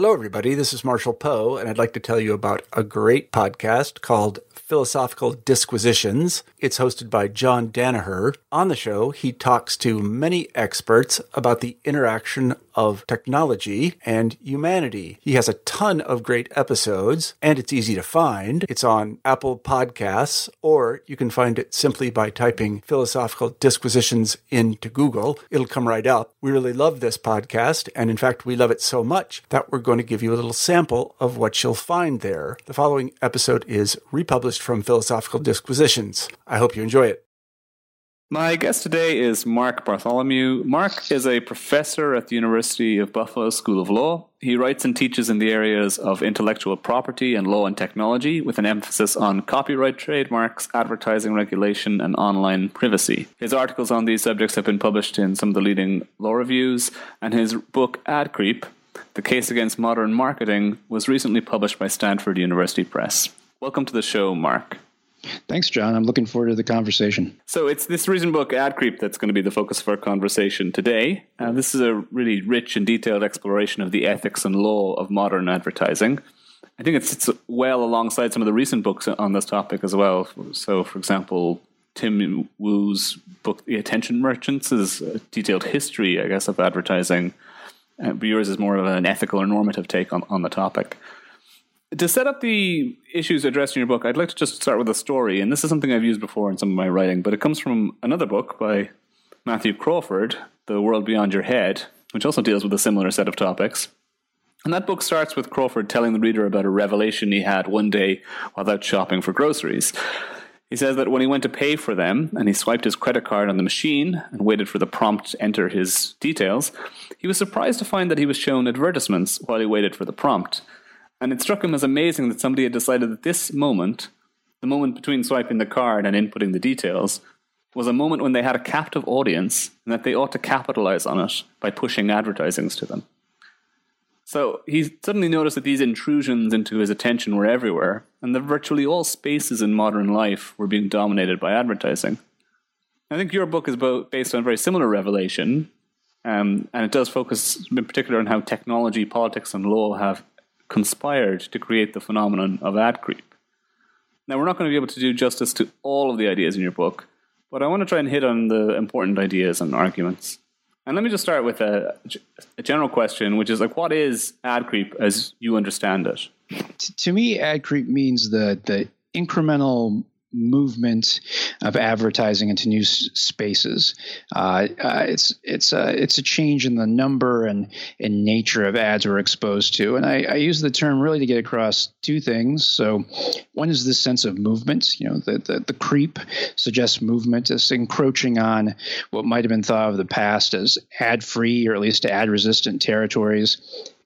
Hello, everybody. This is Marshall Poe, and I'd like to tell you about a great podcast called Philosophical Disquisitions. It's hosted by John Danaher. On the show, he talks to many experts about the interaction of technology and humanity. He has a ton of great episodes, and it's easy to find. It's on Apple Podcasts, or you can find it simply by typing Philosophical Disquisitions into Google. It'll come right up. We really love this podcast, and in fact, we love it so much that we're going to give you a little sample of what you'll find there. The following episode is republished from Philosophical Disquisitions. I hope you enjoy it. My guest today is Mark Bartholomew. Mark is a professor at the University of Buffalo School of Law. He writes and teaches in the areas of intellectual property and law and technology, with an emphasis on copyright, trademarks, advertising regulation, and online privacy. His articles on these subjects have been published in some of the leading law reviews, and his book Ad Creep The Case Against Modern Marketing was recently published by Stanford University Press. Welcome to the show, Mark. Thanks, John. I'm looking forward to the conversation. So it's this recent book, Ad Creep, that's going to be the focus of our conversation today. Uh, this is a really rich and detailed exploration of the ethics and law of modern advertising. I think it sits well alongside some of the recent books on this topic as well. So, for example, Tim Wu's book, The Attention Merchants, is a detailed history, I guess, of advertising. Uh, yours is more of an ethical or normative take on, on the topic. To set up the issues addressed in your book, I'd like to just start with a story. And this is something I've used before in some of my writing, but it comes from another book by Matthew Crawford, The World Beyond Your Head, which also deals with a similar set of topics. And that book starts with Crawford telling the reader about a revelation he had one day while out shopping for groceries. He says that when he went to pay for them and he swiped his credit card on the machine and waited for the prompt to enter his details, he was surprised to find that he was shown advertisements while he waited for the prompt. And it struck him as amazing that somebody had decided that this moment, the moment between swiping the card and inputting the details, was a moment when they had a captive audience and that they ought to capitalize on it by pushing advertisings to them. So he suddenly noticed that these intrusions into his attention were everywhere, and that virtually all spaces in modern life were being dominated by advertising. I think your book is based on a very similar revelation, um, and it does focus in particular on how technology, politics, and law have conspired to create the phenomenon of ad creep. Now, we're not going to be able to do justice to all of the ideas in your book, but I want to try and hit on the important ideas and arguments. And let me just start with a, a general question, which is like, what is ad creep as you understand it? To me, ad creep means the the incremental movement of advertising into new s- spaces. Uh, uh, it's it's a it's a change in the number and and nature of ads we're exposed to, and I, I, use the term really to get across two things. So, one is this sense of movement. You know, the the, the creep suggests movement, is encroaching on what might have been thought of the past as ad free or at least ad resistant territories.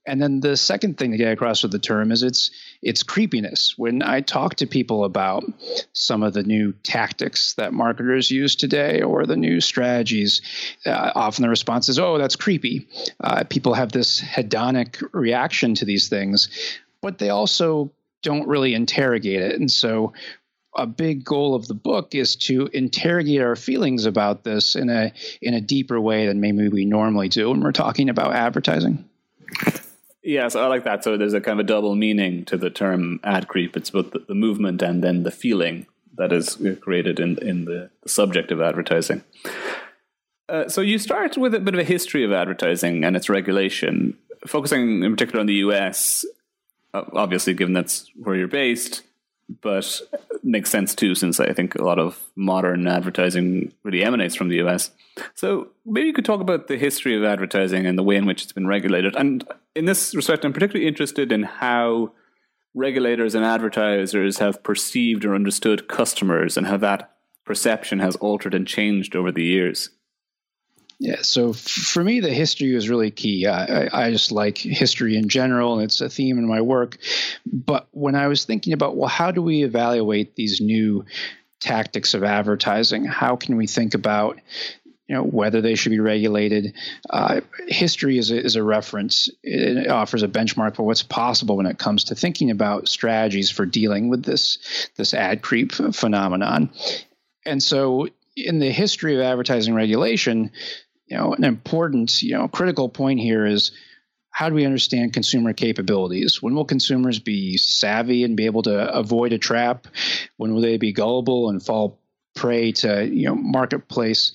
And then the second thing to get across with the term is its its creepiness. When I talk to people about some of the new tactics that marketers use today or the new strategies, uh, often the response is, "Oh, that's creepy." Uh, people have this hedonic reaction to these things, but they also don't really interrogate it, and so a big goal of the book is to interrogate our feelings about this in a in a deeper way than maybe we normally do when we're talking about advertising. Yes, I like that. So there's a kind of a double meaning to the term ad creep. It's both the, movement and then the feeling that is created in in the, the subject of advertising. Uh, so you start with a bit of a history of advertising and its regulation, focusing in particular on the U.S. Uh, obviously, given that's where you're based, but makes sense too, since I think a lot of modern advertising really emanates from the US. So maybe you could talk about the history of advertising and the way in which it's been regulated. And in this respect, I'm particularly interested in how regulators and advertisers have perceived or understood customers and how that perception has altered and changed over the years. Yeah, so for me, the history was really key. I, I, just like history in general, and it's a theme in my work. But when I was thinking about, well, how do we evaluate these new tactics of advertising? How can we think about you know whether they should be regulated. Uh, history is a, is a reference. It offers a benchmark for what's possible when it comes to thinking about strategies for dealing with this this ad creep phenomenon. And so, in the history of advertising regulation, you know, an important, you know, critical point here is how do we understand consumer capabilities? When will consumers be savvy and be able to avoid a trap? When will they be gullible and fall prey to you know marketplace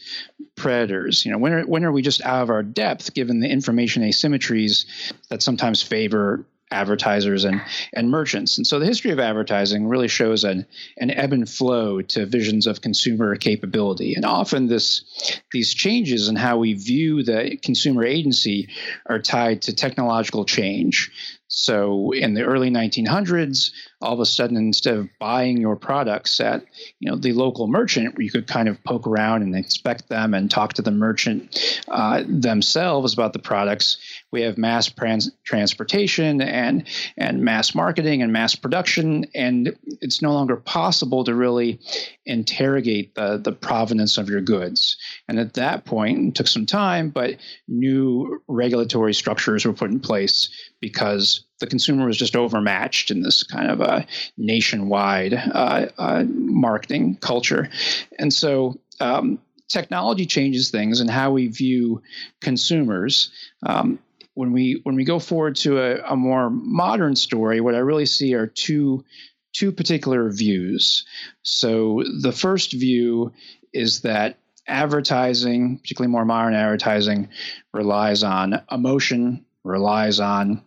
predators? You know, when are when are we just out of our depth given the information asymmetries that sometimes favor advertisers and and merchants. And so the history of advertising really shows an an ebb and flow to visions of consumer capability. And often this these changes in how we view the consumer agency are tied to technological change. So in the early 1900s, all of a sudden, instead of buying your products at you know the local merchant, you could kind of poke around and inspect them and talk to the merchant uh, themselves about the products, we have mass trans- transportation and and mass marketing and mass production, and it's no longer possible to really interrogate the the provenance of your goods. And at that point, it took some time, but new regulatory structures were put in place because the consumer was just overmatched in this kind of a nationwide uh, uh, marketing culture. And so um, technology changes things and how we view consumers. Um, when we when we go forward to a, a, more modern story, what I really see are two two particular views. So the first view is that advertising, particularly more modern advertising, relies on emotion, relies on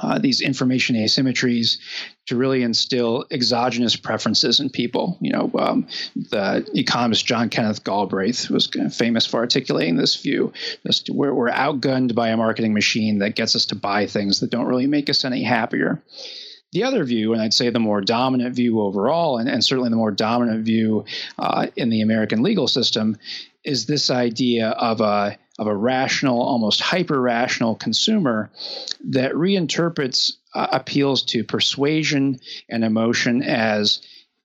uh, these information asymmetries to really instill exogenous preferences in people. You know, um, the economist John Kenneth Galbraith was famous for articulating this view. Just we're, we're outgunned by a marketing machine that gets us to buy things that don't really make us any happier. The other view, and I'd say the more dominant view overall, and, and certainly the more dominant view uh, in the American legal system, is this idea of a of a rational, almost hyper rational consumer that reinterprets uh, appeals to persuasion and emotion as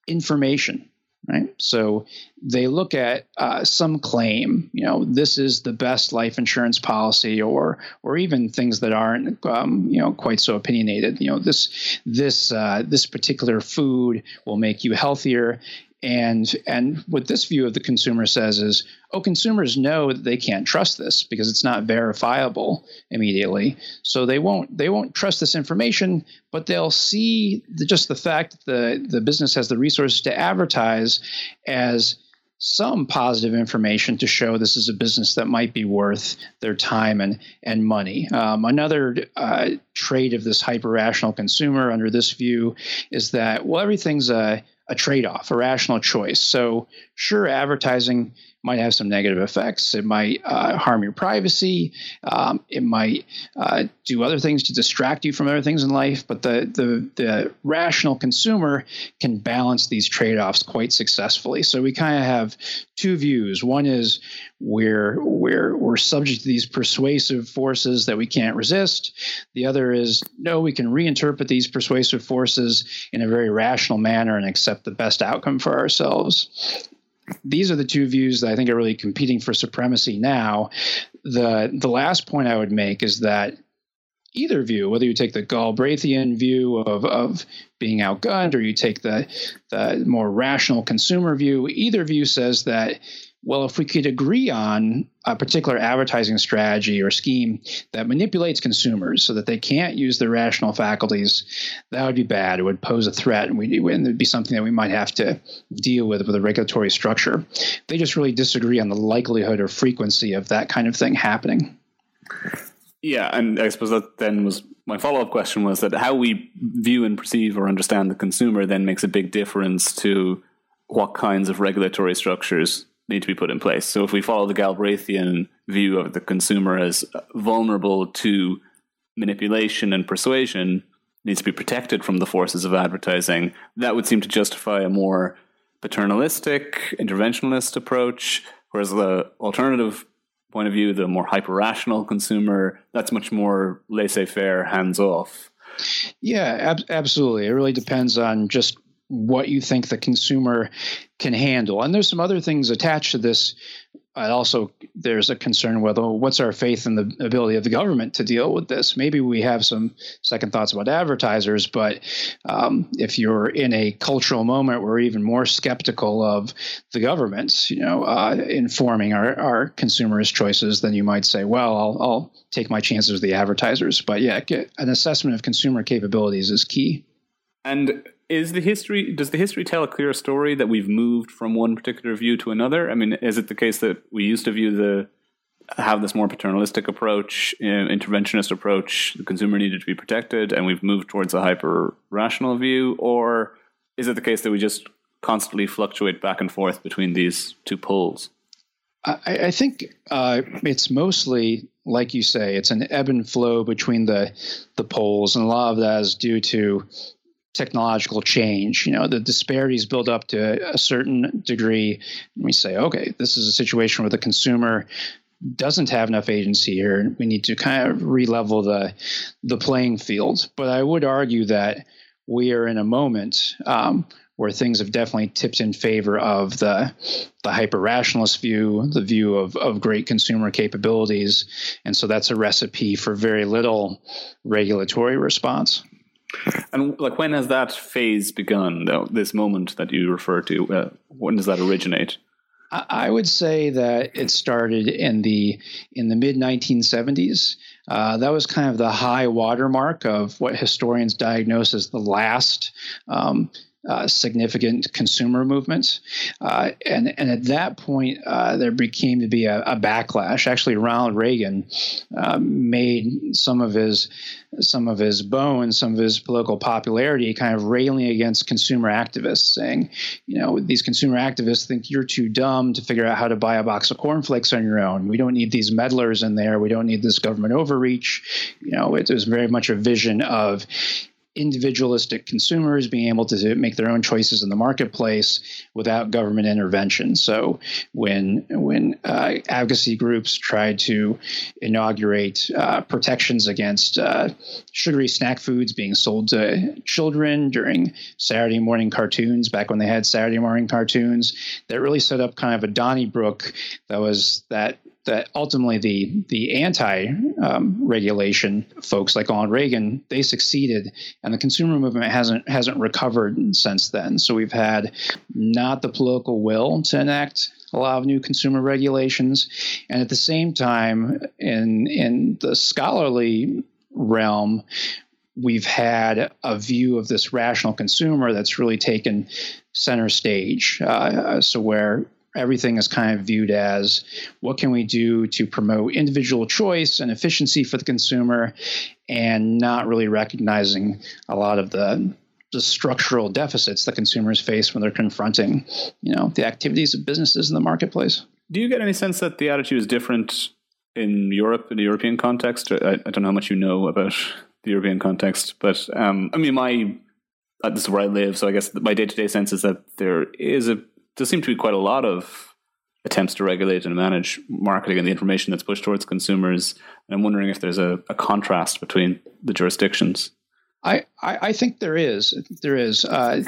information. Right. So they look at uh, some claim, you know, this is the best life insurance policy, or or even things that aren't, um, you know, quite so opinionated. You know, this this uh, this particular food will make you healthier, and and what this view of the consumer says is, oh, consumers know that they can't trust this because it's not verifiable immediately. So they won't they won't trust this information, but they'll see the, just the fact that the the business has the resources to advertise as some positive information to show this is a business that might be worth their time and and money. Um, another uh, trait of this hyper rational consumer under this view is that well everything's a a trade off, a rational choice. So, sure, advertising might have some negative effects. It might uh, harm your privacy. Um, it might uh, do other things to distract you from other things in life. But the, the, the rational consumer can balance these trade offs quite successfully. So we kind of have two views. One is we're, we're, we're subject to these persuasive forces that we can't resist. The other is no, we can reinterpret these persuasive forces in a very rational manner and accept the best outcome for ourselves these are the two views that I think are really competing for supremacy now. The the last point I would make is that either view, whether you take the Galbraithian view of, of being outgunned or you take the, the more rational consumer view, either view says that, well, if we could agree on a particular advertising strategy or scheme that manipulates consumers so that they can't use their rational faculties, that would be bad. It would pose a threat, and, we, and it would be something that we might have to deal with with a regulatory structure. They just really disagree on the likelihood or frequency of that kind of thing happening. Yeah, and I suppose that then was my follow up question was that how we view and perceive or understand the consumer then makes a big difference to what kinds of regulatory structures need to be put in place. So if we follow the Galbraithian view of the consumer as vulnerable to manipulation and persuasion, needs to be protected from the forces of advertising, that would seem to justify a more paternalistic, interventionist approach, whereas the alternative point of view, the more hyper rational consumer, that's much more laissez faire, hands off. Yeah, ab- absolutely. It really depends on just what you think the consumer can handle. And there's some other things attached to this. And also there's a concern whether what's our faith in the ability of the government to deal with this? Maybe we have some second thoughts about advertisers but um, if you're in a cultural moment where we're even more skeptical of the government you know uh, informing our, our consumers choices then you might say well I'll, I'll take my chances with the advertisers. But yeah an assessment of consumer capabilities is key. And is the history does the history tell a clear story that we've moved from one particular view to another? I mean, is it the case that we used to view the have this more paternalistic approach, uh, interventionist approach, the consumer needed to be protected, and we've moved towards a hyper rational view, or is it the case that we just constantly fluctuate back and forth between these two poles? I, I think uh, it's mostly, like you say, it's an ebb and flow between the the poles, and a lot of that is due to technological change. You know, the disparities build up to a certain degree. And we say, okay, this is a situation where the consumer doesn't have enough agency here. We need to kind of re-level the the playing field. But I would argue that we are in a moment um, where things have definitely tipped in favor of the the hyper rationalist view, the view of of great consumer capabilities, and so that's a recipe for very little regulatory response. And like, when has that phase begun? Though This moment that you refer to, uh, when does that originate? I would say that it started in the in the mid 1970s. Uh, that was kind of the high watermark of what historians diagnose as the last um, uh, significant consumer movements. Uh, and, and at that point, uh, there became to be a, a backlash. Actually, Ronald Reagan uh, made some of his some of his bones, some of his political popularity, kind of railing against consumer activists, saying, you know, these consumer activists think you're too dumb to figure out how to buy a box of cornflakes on your own. We don't need these meddlers in there. We don't need this government overreach. You know, it was very much a vision of individualistic consumers being able to make their own choices in the marketplace without government intervention. So when when uh, advocacy groups tried to inaugurate uh, protections against uh, sugary snack foods being sold to children during Saturday morning cartoons, back when they had Saturday morning cartoons, that really set up kind of a Donnybrook that was that that ultimately the the anti um, regulation folks like Ronald Reagan they succeeded, and the consumer movement hasn't hasn't recovered since then. So we've had not the political will to enact a lot of new consumer regulations, and at the same time, in in the scholarly realm, we've had a view of this rational consumer that's really taken center stage. Uh, so where everything is kind of viewed as what can we do to promote individual choice and efficiency for the consumer and not really recognizing a lot of the the structural deficits that consumers face when they're confronting, you know, the activities of businesses in the marketplace. Do you get any sense that the attitude is different in Europe, in the European context? I, I don't know how much you know about the European context, but um, I mean, my uh, this is where I live, so I guess my day to day sense is that there is a there seem to be quite a lot of attempts to regulate and manage marketing and the information that's pushed towards consumers. And I'm wondering if there's a, a contrast between the jurisdictions. I, I, I think there is. There is. Uh,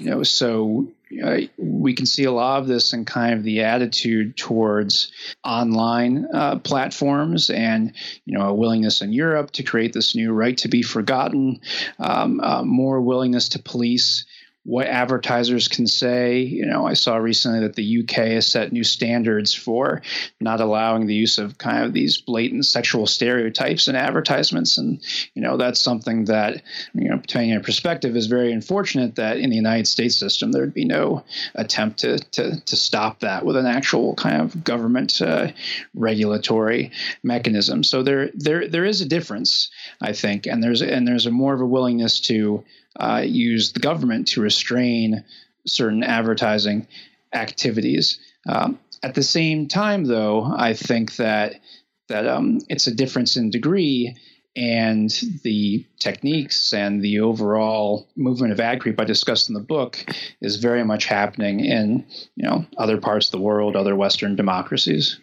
you know, so uh, we can see a lot of this in kind of the attitude towards online uh, platforms and you know a willingness in Europe to create this new right to be forgotten, um, uh, more willingness to police what advertisers can say. You know, I saw recently that the UK has set new standards for not allowing the use of kind of these blatant sexual stereotypes in advertisements, and you know that's something that you know, depending on perspective, is very unfortunate that in the United States system there would be no attempt to to, to stop that with an actual kind of government uh, regulatory mechanism. So there there there is a difference, I think, and there's and there's a more of a willingness to uh, use the government to restrain certain advertising activities. Um, at the same time, though, I think that that um, it's a difference in degree, and the techniques and the overall movement of ad creep I discussed in the book is very much happening in you know other parts of the world, other Western democracies.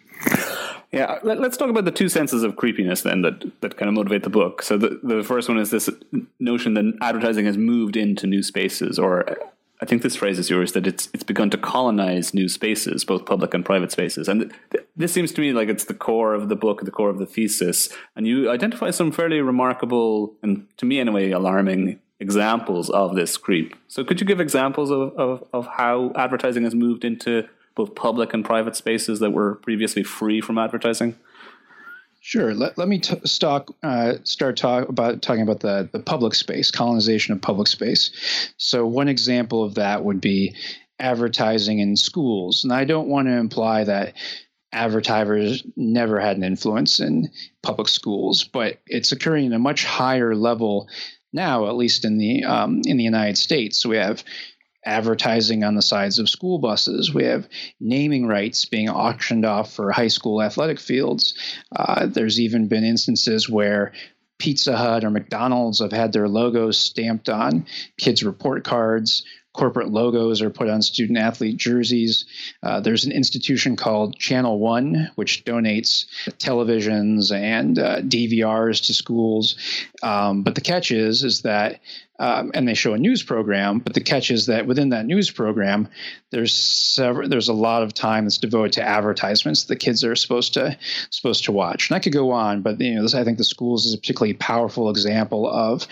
Yeah, let, us talk about the two senses of creepiness then that, that kind of motivate the book. So the, the first one is this notion that advertising has moved into new spaces, or I think this phrase is yours, that it's it's begun to colonize new spaces, both public and private spaces. And th- this seems to me like it's the core of the book, the core of the thesis. And you identify some fairly remarkable, and to me anyway, alarming examples of this creep. So could you give examples of, of, of how advertising has moved into both public and private spaces that were previously free from advertising? Sure. Let, let me t- uh, start talk about talking about the, the public space, colonization of public space. So one example of that would be advertising in schools. And I don't want to imply that advertisers never had an influence in public schools, but it's occurring at a much higher level now, at least in the um, in the United States. So we have advertising on the sides of school buses. We have naming rights being auctioned off for high school athletic fields. Uh, there's even been instances where Pizza Hut or McDonald's have had their logos stamped on kids' report cards corporate logos are put on student athlete jerseys. Uh, there's an institution called Channel One, which donates televisions and uh, DVRs to schools. Um, but the catch is, is that, um, and they show a news program. But the catch is that within that news program, there's several, there's a lot of time that's devoted to advertisements the kids are supposed to supposed to watch. And I could go on, but you know, this, I think the schools is a particularly powerful example of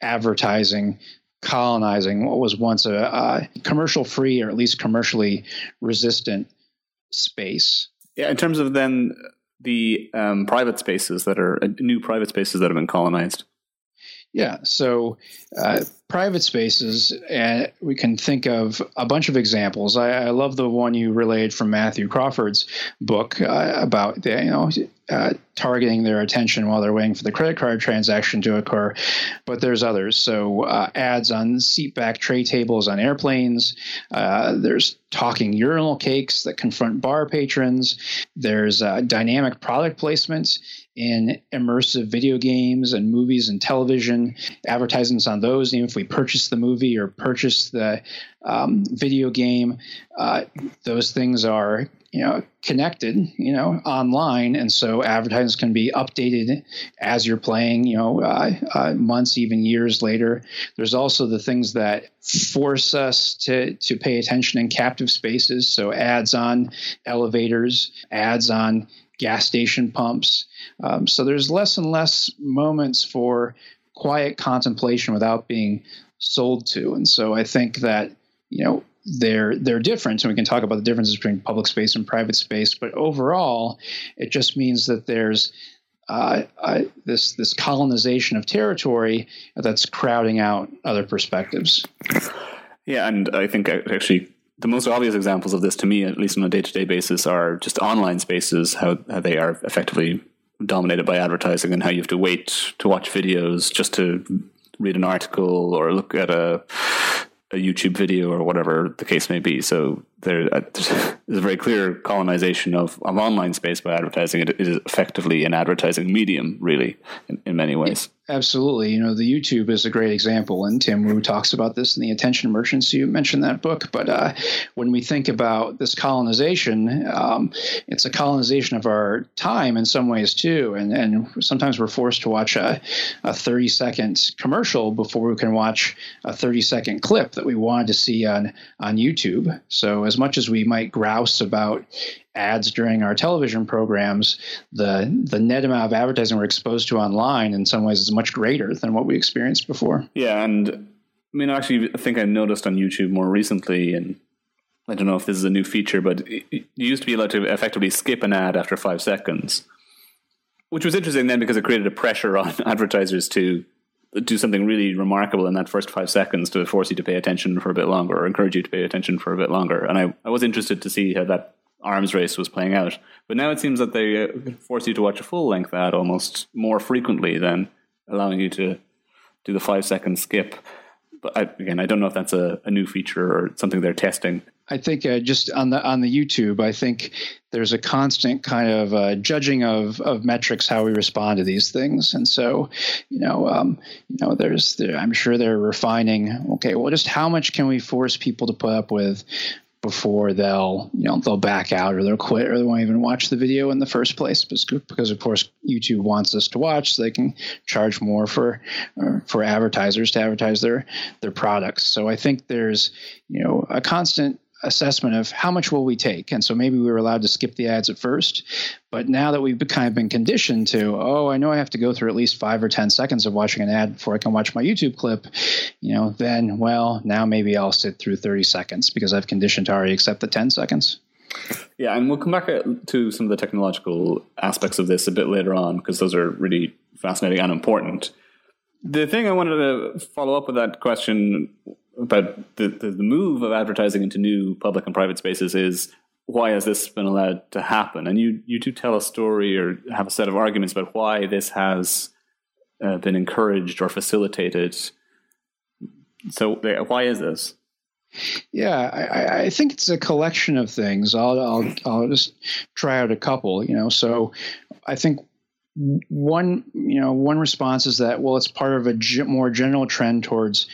advertising colonizing what was once a, a commercial free or at least commercially resistant space. Yeah, in terms of then the um, private spaces that are uh, new private spaces that have been colonized. Yeah, so uh, private spaces, and uh, we can think of a bunch of examples. I, I love the one you relayed from Matthew Crawford's book uh, about the, you know uh, targeting their attention while they're waiting for the credit card transaction to occur. But there's others. So uh, ads on seatback tray tables on airplanes. Uh, there's talking urinal cakes that confront bar patrons. There's uh, dynamic product placement in immersive video games and movies and television. Advertisements on those, even if we purchase the movie or purchase the um, video game, uh, those things are you know connected you know online. And so advertisements can be updated as you're playing you know uh, uh, months even years later. There's also the things that force us to to pay attention in captive spaces. So ads on elevators ads on gas station pumps um, so there's less and less moments for quiet contemplation without being sold to and so i think that you know they're they're different, and we can talk about the differences between public space and private space. But overall, it just means that there's uh, uh, this this colonization of territory that's crowding out other perspectives. Yeah, and I think actually the most obvious examples of this to me, at least on a day to day basis, are just online spaces, how, how they are effectively dominated by advertising, and how you have to wait to watch videos just to read an article or look at a a YouTube video or whatever the case may be. So there, uh, there's a very clear colonization of, of online space by advertising. It, it is effectively an advertising medium, really, in, in many ways. Absolutely. You know, the YouTube is a great example, and Tim Wu talks about this in the Attention Merchants. You mentioned that book, but uh, when we think about this colonization, um, it's a colonization of our time in some ways too, and and sometimes we're forced to watch a, a 30 second commercial before we can watch a 30 second clip that we wanted to see on on YouTube. So as much as we might grouse about ads during our television programs, the the net amount of advertising we're exposed to online in some ways is much greater than what we experienced before. Yeah, and I mean, actually, I think I noticed on YouTube more recently, and I don't know if this is a new feature, but you used to be allowed to effectively skip an ad after five seconds, which was interesting then because it created a pressure on advertisers to do something really remarkable in that first five seconds to force you to pay attention for a bit longer or encourage you to pay attention for a bit longer. And I, I was interested to see how that arms race was playing out. But now it seems that they uh, force you to watch a full length ad almost more frequently than allowing you to do the five second skip. But I, again, I don't know if that's a, a new feature or something they're testing. I think uh, just on the on the YouTube, I think there's a constant kind of uh, judging of of metrics how we respond to these things, and so you know, um, you know, there's there, I'm sure they're refining. Okay, well, just how much can we force people to put up with before they'll you know they'll back out or they'll quit or they won't even watch the video in the first place because of course YouTube wants us to watch so they can charge more for for advertisers to advertise their their products so I think there's you know a constant assessment of how much will we take. And so maybe we were allowed to skip the ads at first but now that we've kind of been conditioned to oh i know i have to go through at least five or ten seconds of watching an ad before i can watch my youtube clip you know then well now maybe i'll sit through 30 seconds because i've conditioned to already accept the 10 seconds. Yeah and we'll come back uh, to some of the technological aspects of this a bit later on because those are really fascinating and important. The thing i wanted to follow up with that question about the, the, the move of advertising into new public and private spaces is why has this been allowed to happen? And you you do tell a story or have a set of arguments about why this has uh, been encouraged or facilitated. So why is this? Yeah, I, I, think it's a collection of things. I'll, I'll I'll just try out a couple. You know, so I think one you know one response is that well, it's part of a more general trend towards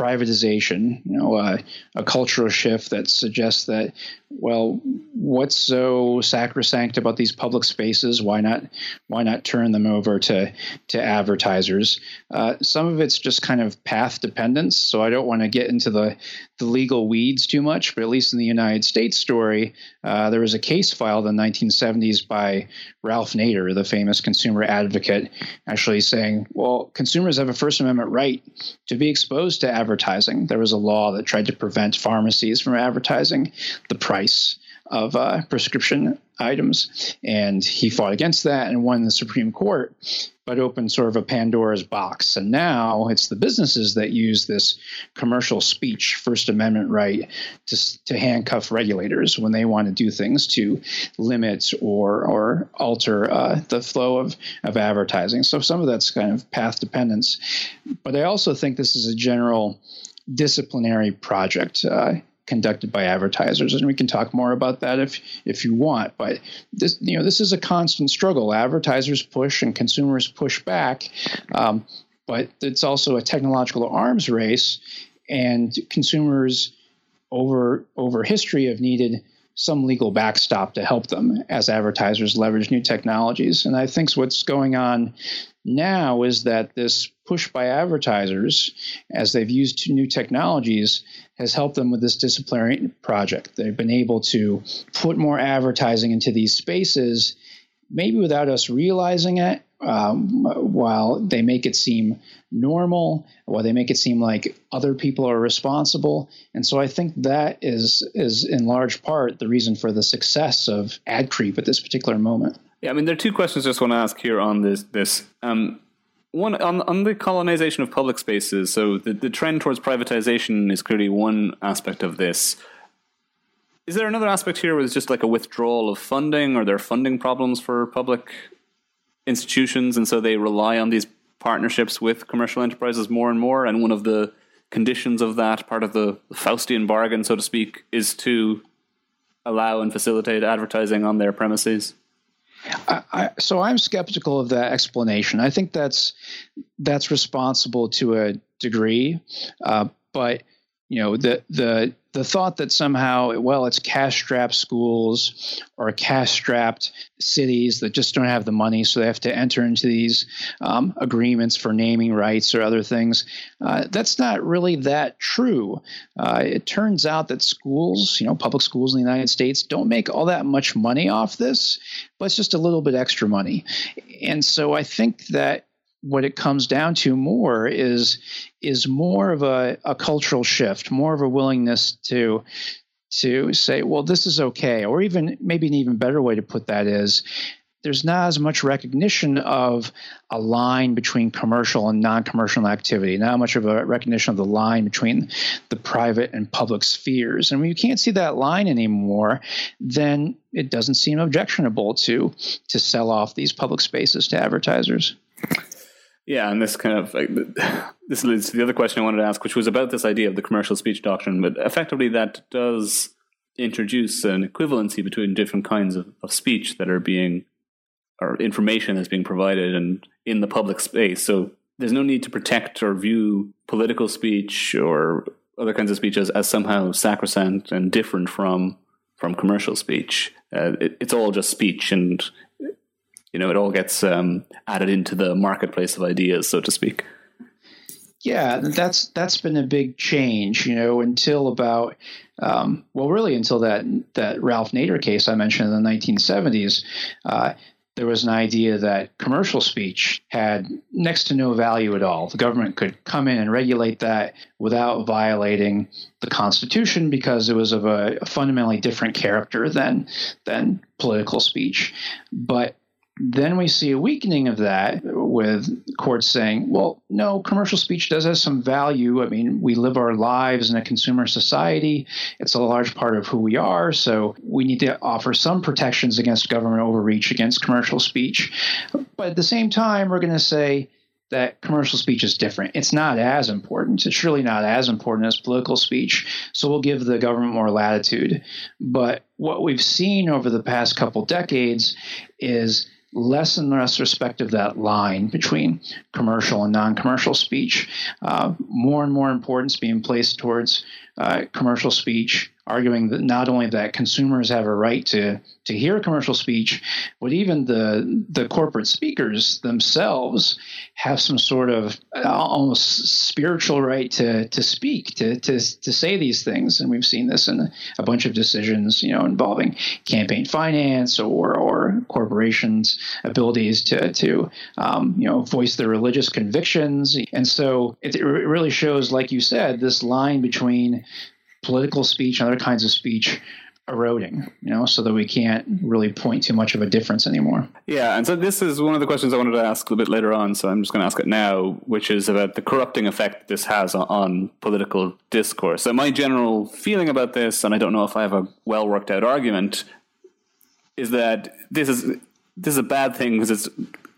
privatization, you know, uh, a cultural shift that suggests that, well, what's so sacrosanct about these public spaces? Why not, why not turn them over to to advertisers? Uh, some of it's just kind of path dependence. So I don't want to get into the the legal weeds too much, but at least in the United States story, uh, there was a case filed in the 1970s by Ralph Nader, the famous consumer advocate, actually saying, well, consumers have a First Amendment right to be exposed to advertising. There was a law that tried to prevent pharmacies from advertising the price of uh, prescription items. And he fought against that and won the Supreme Court, but opened sort of a Pandora's box. And now it's the businesses that use this commercial speech, First Amendment right, to, to handcuff regulators when they want to do things to limit or, or alter uh, the flow of, of advertising. So some of that's kind of path dependence. But I also think this is a general disciplinary project. Uh, conducted by advertisers, and we can talk more about that if if you want. But this, you know, this is a constant struggle. Advertisers push and consumers push back, um, but it's also a technological arms race, and consumers over over history have needed some legal backstop to help them as advertisers leverage new technologies. And I think what's going on now is that this push by advertisers, as they've used new technologies, has helped them with this disciplinary project. They've been able to put more advertising into these spaces, maybe without us realizing it, um, while they make it seem normal, while they make it seem like other people are responsible. And so I think that is is in large part the reason for the success of ad creep at this particular moment. Yeah, I mean, there are two questions I just want to ask here on this. This um, one on on the colonization of public spaces. So the, the trend towards privatization is clearly one aspect of this. Is there another aspect here it's just like a withdrawal of funding, or there are funding problems for public institutions, and so they rely on these partnerships with commercial enterprises more and more? And one of the conditions of that, part of the Faustian bargain, so to speak, is to allow and facilitate advertising on their premises. I, I, so I'm skeptical of that explanation. I think that's that's responsible to a degree, uh, but you know the the the thought that somehow well it's cash strapped schools or cash strapped cities that just don't have the money so they have to enter into these um, agreements for naming rights or other things uh, that's not really that true. Uh, it turns out that schools you know public schools in the united states don't make all that much money off this but it's just a little bit extra money. And so i think that what it comes down to more is is more of a, a cultural shift, more of a willingness to to say, well, this is okay, or even maybe an even better way to put that is there's not as much recognition of a line between commercial and non-commercial activity, not much of a recognition of the line between the private and public spheres. And when you can't see that line anymore, then it doesn't seem objectionable to to sell off these public spaces to advertisers. Yeah, and this kind of like, this leads to the other question I wanted to ask, which was about this idea of the commercial speech doctrine. But effectively, that does introduce an equivalency between different kinds of, of speech that are being or information that's being provided and in the public space. So there's no need to protect or view political speech or other kinds of speech as, as somehow sacrosanct and different from from commercial speech. Uh, it, it's all just speech, and you know, it all gets um, added into the marketplace of ideas, so to speak. Yeah, that's that's been a big change, you know, until about um, well, really until that that Ralph Nader case I mentioned in the 1970s. Uh, there was an idea that commercial speech had next to no value at all. The government could come in and regulate that without violating the Constitution because it was of a, a fundamentally different character than than political speech. But then we see a weakening of that with courts saying, well, no, commercial speech does have some value. I mean, we live our lives in a consumer society, it's a large part of who we are. So we need to offer some protections against government overreach against commercial speech. But at the same time, we're going to say, that commercial speech is different. It's not as important. It's surely not as important as political speech. So we'll give the government more latitude. But what we've seen over the past couple decades is less and less respect of that line between commercial and non-commercial speech. Uh, more and more importance being placed towards uh, commercial speech, arguing that not only that consumers have a right to to hear commercial speech, but even the the corporate speakers themselves have some sort of uh, almost spiritual right to to speak, to to to say these things. And we've seen this in a bunch of decisions, you know, involving campaign finance or or corporations' abilities to to um, you know voice their religious convictions. And so it, it really shows, like you said, this line between political speech and other kinds of speech eroding, you know, so that we can't really point to much of a difference anymore. Yeah, and so this is one of the questions I wanted to ask a bit later on, so I'm just going to ask it now, which is about the corrupting effect this has on, on political discourse. So my general feeling about this, and I don't know if I have a well worked out argument, is that this is this is a bad thing because it's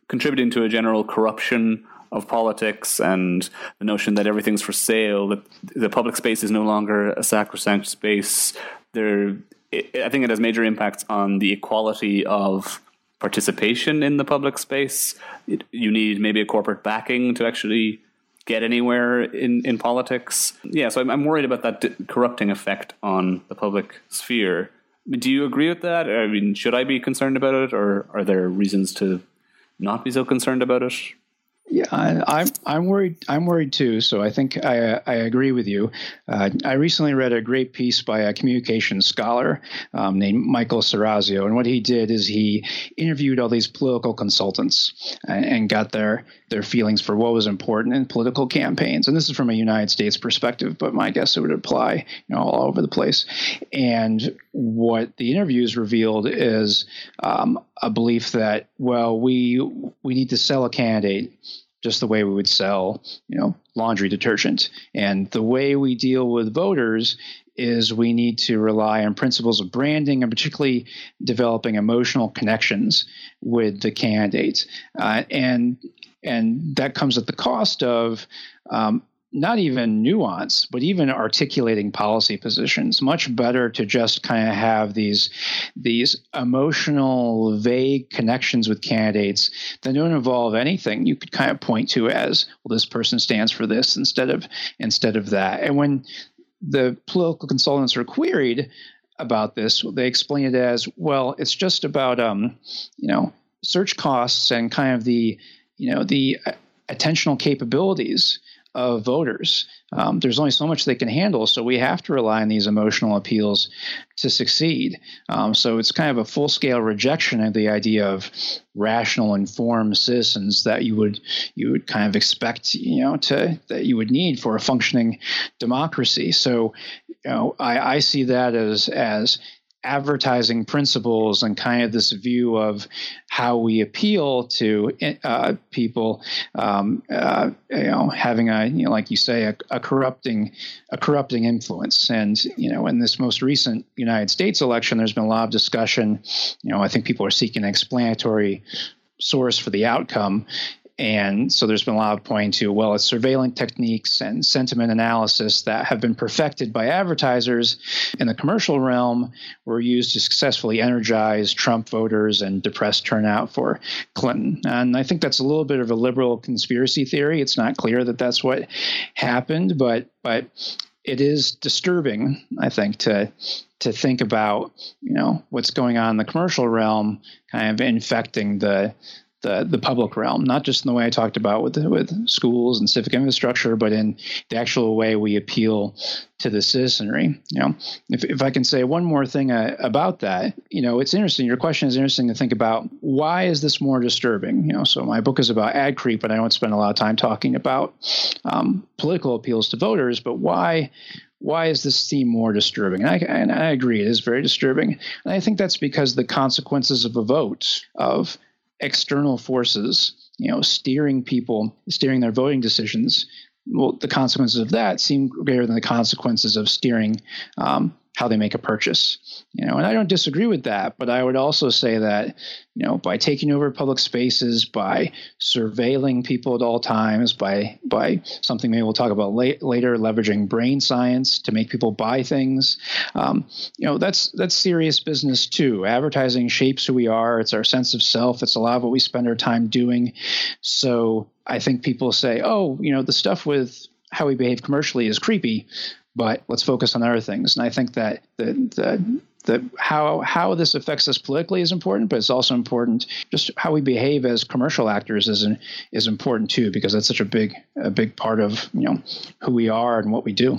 contributing to a general corruption of politics and the notion that everything's for sale, that the public space is no longer a sacrosanct space. There, I think it has major impacts on the equality of participation in the public space. It, you need maybe a corporate backing to actually get anywhere in, in politics. Yeah, so I'm, I'm worried about that corrupting effect on the public sphere. Do you agree with that? I mean, should I be concerned about it, or are there reasons to not be so concerned about it? Yeah, I, am I'm, worried. I'm worried too. So I think I I agree with you. Uh, I recently read a great piece by a communications scholar um, named Michael Serazio, and what he did is he interviewed all these political consultants and, and got their their feelings for what was important in political campaigns. And this is from a United States perspective, but my guess it would apply you know all over the place. And what the interviews revealed is um, a belief that well we we need to sell a candidate just the way we would sell, you know, laundry detergent. And the way we deal with voters is we need to rely on principles of branding and particularly developing emotional connections with the candidates. Uh, and and that comes at the cost of um, not even nuance, but even articulating policy positions. Much better to just kind of have these these emotional, vague connections with candidates that don't involve anything you could kind of point to as, well, this person stands for this instead of instead of that. And when the political consultants are queried about this, they explain it as, well, it's just about um, you know search costs and kind of the you know the attentional capabilities of voters. Um, there's only so much they can handle, so we have to rely on these emotional appeals to succeed. Um, so it's kind of a full scale rejection of the idea of rational, informed citizens that you would you would kind of expect, you know, to that you would need for a functioning democracy. So, you know, I, I see that as as advertising principles and kind of this view of how we appeal to uh, people, um, uh, you know, having a, you know, like you say, a, a, corrupting, a corrupting influence. And you know, in this most recent United States election, there's been a lot of discussion. You know, I think people are seeking an explanatory source for the outcome. And so there's been a lot of pointing to, well, it's surveillance techniques and sentiment analysis that have been perfected by advertisers in the commercial realm were used to successfully energize Trump voters and depress turnout for Clinton. And I think that's a little bit of a liberal conspiracy theory. It's not clear that that's what happened, but but it is disturbing, I think, to to think about you know what's going on in the commercial realm, kind of infecting the the the public realm, not just in the way I talked about with with schools and civic infrastructure, but in the actual way we appeal to the citizenry. You know, if if I can say one more thing uh, about that, you know, it's interesting. Your question is interesting to think about. Why is this more disturbing? You know, so my book is about ad creep, but I don't spend a lot of time talking about um, political appeals to voters. But why? why is this theme more disturbing? And I, and I, agree, it is very disturbing. And I think that's because the consequences of a vote, of external forces, you know, steering people, steering their voting decisions, well, the consequences of that seem greater than the consequences of steering um, how they make a purchase. You know, and I don't disagree with that, but I would also say that, you know, by taking over public spaces, by surveilling people at all times, by by something maybe we'll talk about late, later, leveraging brain science to make people buy things, um, you know, that's that's serious business too. Advertising shapes who we are. It's our sense of self. It's a lot of what we spend our time doing. So I think people say, oh, you know, the stuff with how we behave commercially is creepy but let's focus on other things. And I think that the the the how how this affects us politically is important, but it's also important just how we behave as commercial actors is is important too, because that's such a big a big part of you know who we are and what we do.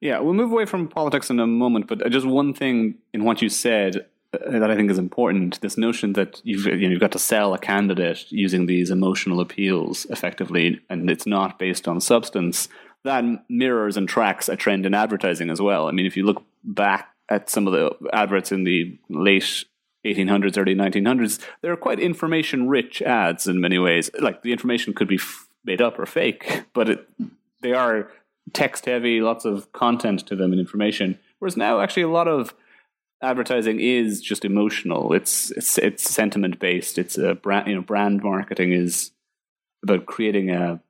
Yeah, we'll move away from politics in a moment, but just one thing in what you said uh, that I think is important: this notion that you've you know, you've got to sell a candidate using these emotional appeals effectively, and it's not based on substance. That mirrors and tracks a trend in advertising as well. I mean, if you look back at some of the adverts in the late 1800s, early 1900s, they're quite information rich ads in many ways. Like the information could be f- made up or fake, but it, they are text heavy, lots of content to them and information. Whereas now, actually, a lot of advertising is just emotional. It's it's it's sentiment based. It's a brand. You know, brand marketing is about creating a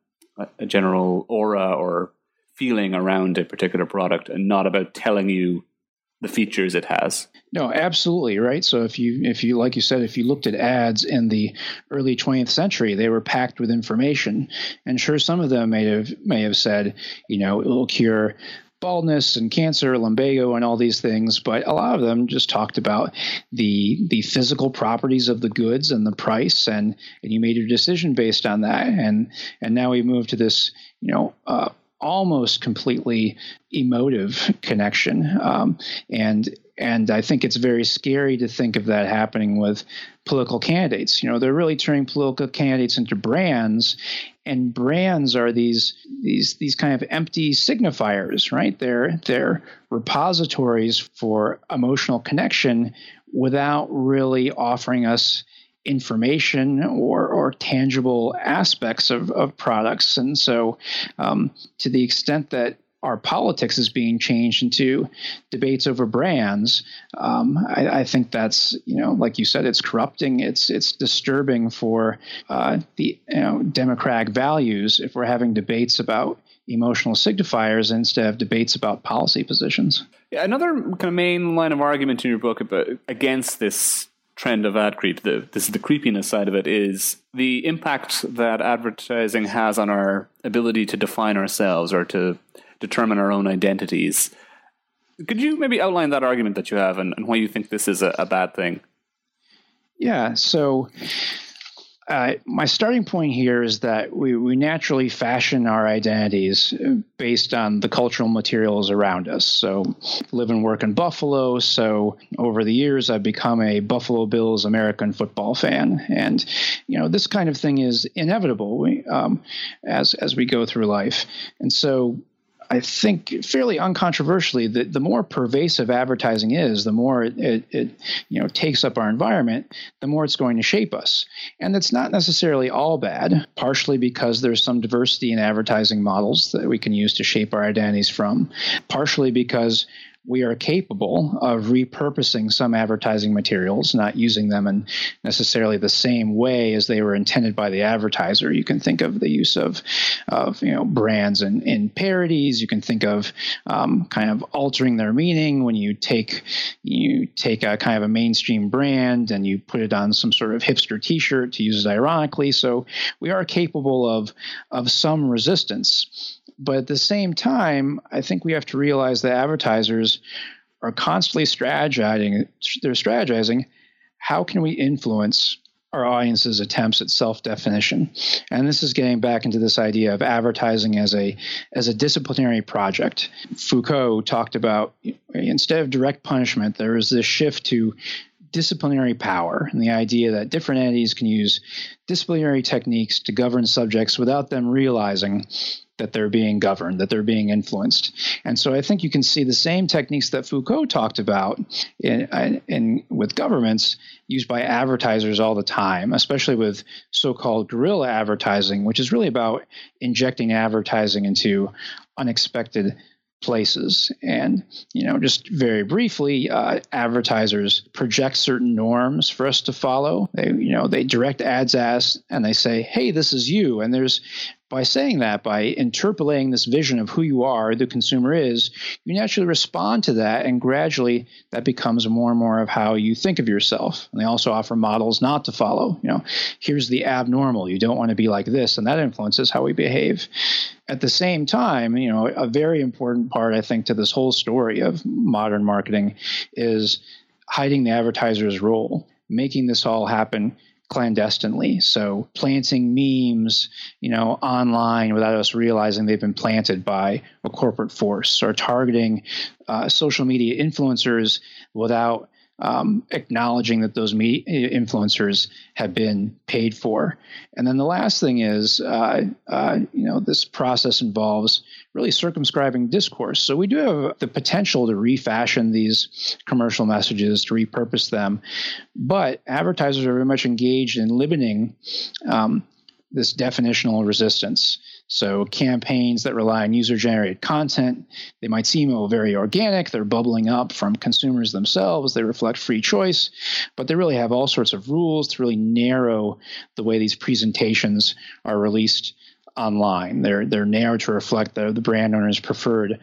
a general aura or feeling around a particular product, and not about telling you the features it has. No, absolutely right. So if you if you like you said if you looked at ads in the early 20th century, they were packed with information, and sure some of them may have may have said, you know, it will cure baldness and cancer, lumbago, and all these things, but a lot of them just talked about the the physical properties of the goods and the price, and and you made your decision based on that. And and now we move to this, you know, uh, almost completely emotive connection, um, and and I think it's very scary to think of that happening with political candidates. You know, they're really turning political candidates into brands, and brands are these these these kind of empty signifiers, right? They're they're repositories for emotional connection without really offering us information or, or tangible aspects of, of products. And so, um, to the extent that our politics is being changed into debates over brands. Um, I, I, think that's you know, like you said, it's corrupting. It's it's disturbing for uh, the you know, democratic values if we're having debates about emotional signifiers instead of debates about policy positions. Another kind of main line of argument in your book about, against this trend of ad creep, the, this is the creepiness side of it, is the impact that advertising has on our ability to define ourselves or to determine our own identities. Could you maybe outline that argument that you have and, and why you think this is a, a bad thing? Yeah. So, uh, my starting point here is that we, we naturally fashion our identities based on the cultural materials around us. So, live and work in Buffalo. So, over the years, I've become a Buffalo Bills American football fan, and you know this kind of thing is inevitable um, as as we go through life. And so, I think fairly uncontroversially that the more pervasive advertising is, the more it, it, it, you know takes up our environment, the more it's going to shape us. And it's not necessarily all bad, partially because there's some diversity in advertising models that we can use to shape our identities from, partially because we are capable of repurposing some advertising materials, not using them in necessarily the same way as they were intended by the advertiser. You can think of the use of, of you know, brands and in, in parodies. You can think of um, kind of altering their meaning when you take you take a kind of a mainstream brand and you put it on some sort of hipster T-shirt to use it ironically. So we are capable of of some resistance. But at the same time, I think we have to realize that advertisers are constantly strategizing. They're strategizing how can we influence our audience's attempts at self-definition and this is getting back into this idea of advertising as a as a disciplinary project foucault talked about instead of direct punishment there is this shift to disciplinary power and the idea that different entities can use disciplinary techniques to govern subjects without them realizing that they're being governed, that they're being influenced. And so I think you can see the same techniques that Foucault talked about in, in with governments used by advertisers all the time, especially with so-called guerrilla advertising, which is really about injecting advertising into unexpected places. And, you know, just very briefly, uh, advertisers project certain norms for us to follow. They, you know, they direct ads as and they say, hey, this is you. And there's by saying that, by interpolating this vision of who you are, the consumer is, you naturally respond to that, and gradually that becomes more and more of how you think of yourself. And they also offer models not to follow. You know, here's the abnormal. You don't want to be like this, and that influences how we behave. At the same time, you know, a very important part, I think, to this whole story of modern marketing is hiding the advertiser's role, making this all happen clandestinely. So planting memes, you know, online without us realizing they've been planted by a corporate force, or targeting uh, social media influencers without um, acknowledging that those me- influencers have been paid for. And then the last thing is, uh, uh, you know, this process involves really circumscribing discourse. So we do have the potential to refashion these commercial messages, to repurpose them, but advertisers are very much engaged in limiting um, this definitional resistance. So campaigns that rely on user-generated content, they might seem very organic. They're bubbling up from consumers themselves. They reflect free choice, but they really have all sorts of rules to really narrow the way these presentations are released online. They're they're narrowed to reflect the, the brand owner's preferred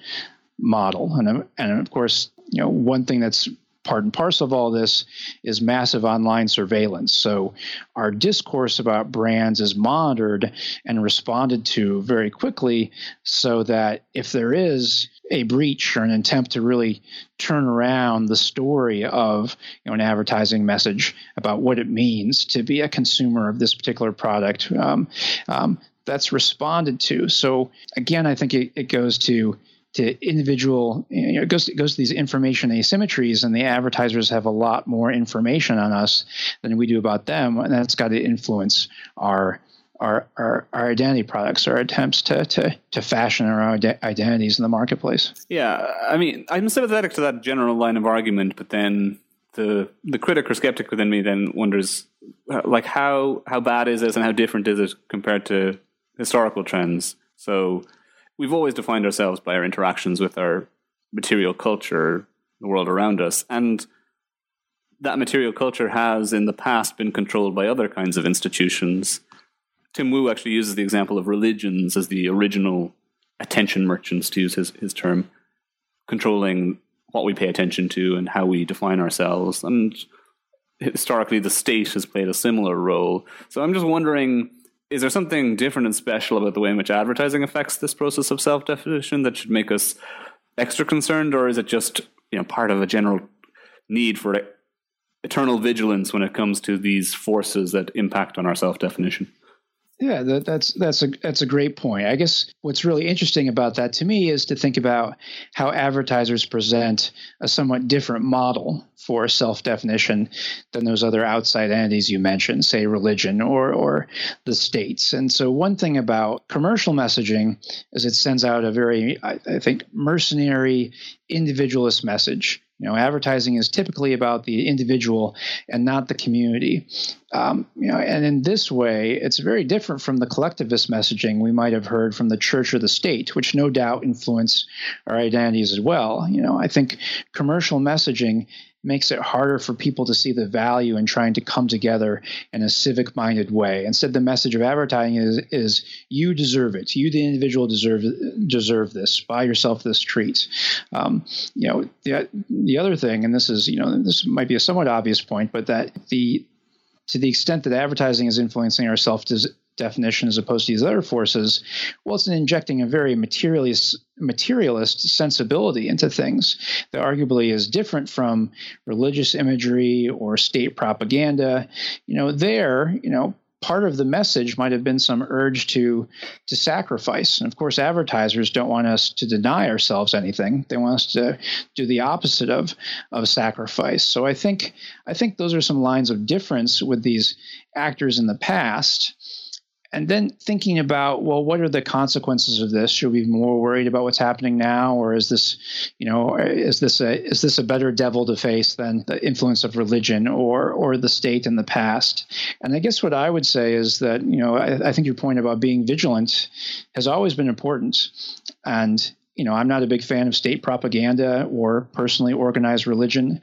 model. And and of course, you know, one thing that's part and parcel of all this is massive online surveillance. So our discourse about brands is monitored and responded to very quickly so that if there is a breach or an attempt to really turn around the story of you know, an advertising message about what it means to be a consumer of this particular product, um, um, that's responded to. So again, I think it, it goes to to individual you know, it goes it goes to these information asymmetries and the advertisers have a lot more information on us than we do about them and that's got to influence our our, our, our identity products, our attempts to, to, to fashion our identities in the marketplace. Yeah, I mean, I'm sympathetic to that general line of argument, but then the the critic or skeptic within me then wonders, uh, like how how bad is this and how different is it compared to historical trends? So we've always defined ourselves by our interactions with our material culture, the world around us. And that material culture has in the past been controlled by other kinds of institutions. Tim Wu actually uses the example of religions as the original attention merchants, to use his, his term, controlling what we pay attention to and how we define ourselves. And historically, the state has played a similar role. So I'm just wondering is there something different and special about the way in which advertising affects this process of self definition that should make us extra concerned, or is it just you know part of a general need for eternal vigilance when it comes to these forces that impact on our self definition? Yeah, that, that's that's a that's a great point. I guess what's really interesting about that to me is to think about how advertisers present a somewhat different model for self-definition than those other outside entities you mentioned, say religion or or the states. And so one thing about commercial messaging is it sends out a very I, I think mercenary individualist message you know, advertising is typically about the individual and not the community. Um, you know, and in this way, it's very different from the collectivist messaging we might have heard from the church or the state, which no doubt influence our identities as well. You know, I think commercial messaging makes it harder for people to see the value in trying to come together in a civic minded way. Instead, the message of advertising is, is you deserve it. You, the individual, deserve deserve this. Buy yourself this treat. Um, you know, the, the other thing, and this is, you know, this might be a somewhat obvious point, but that the to the extent that advertising is influencing our self definition as opposed to these other forces, well, it's injecting a very materialist, materialist sensibility into things that arguably is different from religious imagery or state propaganda. You know, there, you know, part of the message might have been some urge to to sacrifice. And of course advertisers don't want us to deny ourselves anything. They want us to do the opposite of of sacrifice. So i think i think those are some lines of difference with these actors in the past and then thinking about well what are the consequences of this? Should we be more worried about what's happening now or is this you know is this a is this a better devil to face than the influence of religion or or the state in the past? And i guess what i would say is that you know i, I think your point about being vigilant has always been important. And you know i'm not a big fan of state propaganda or personally organized religion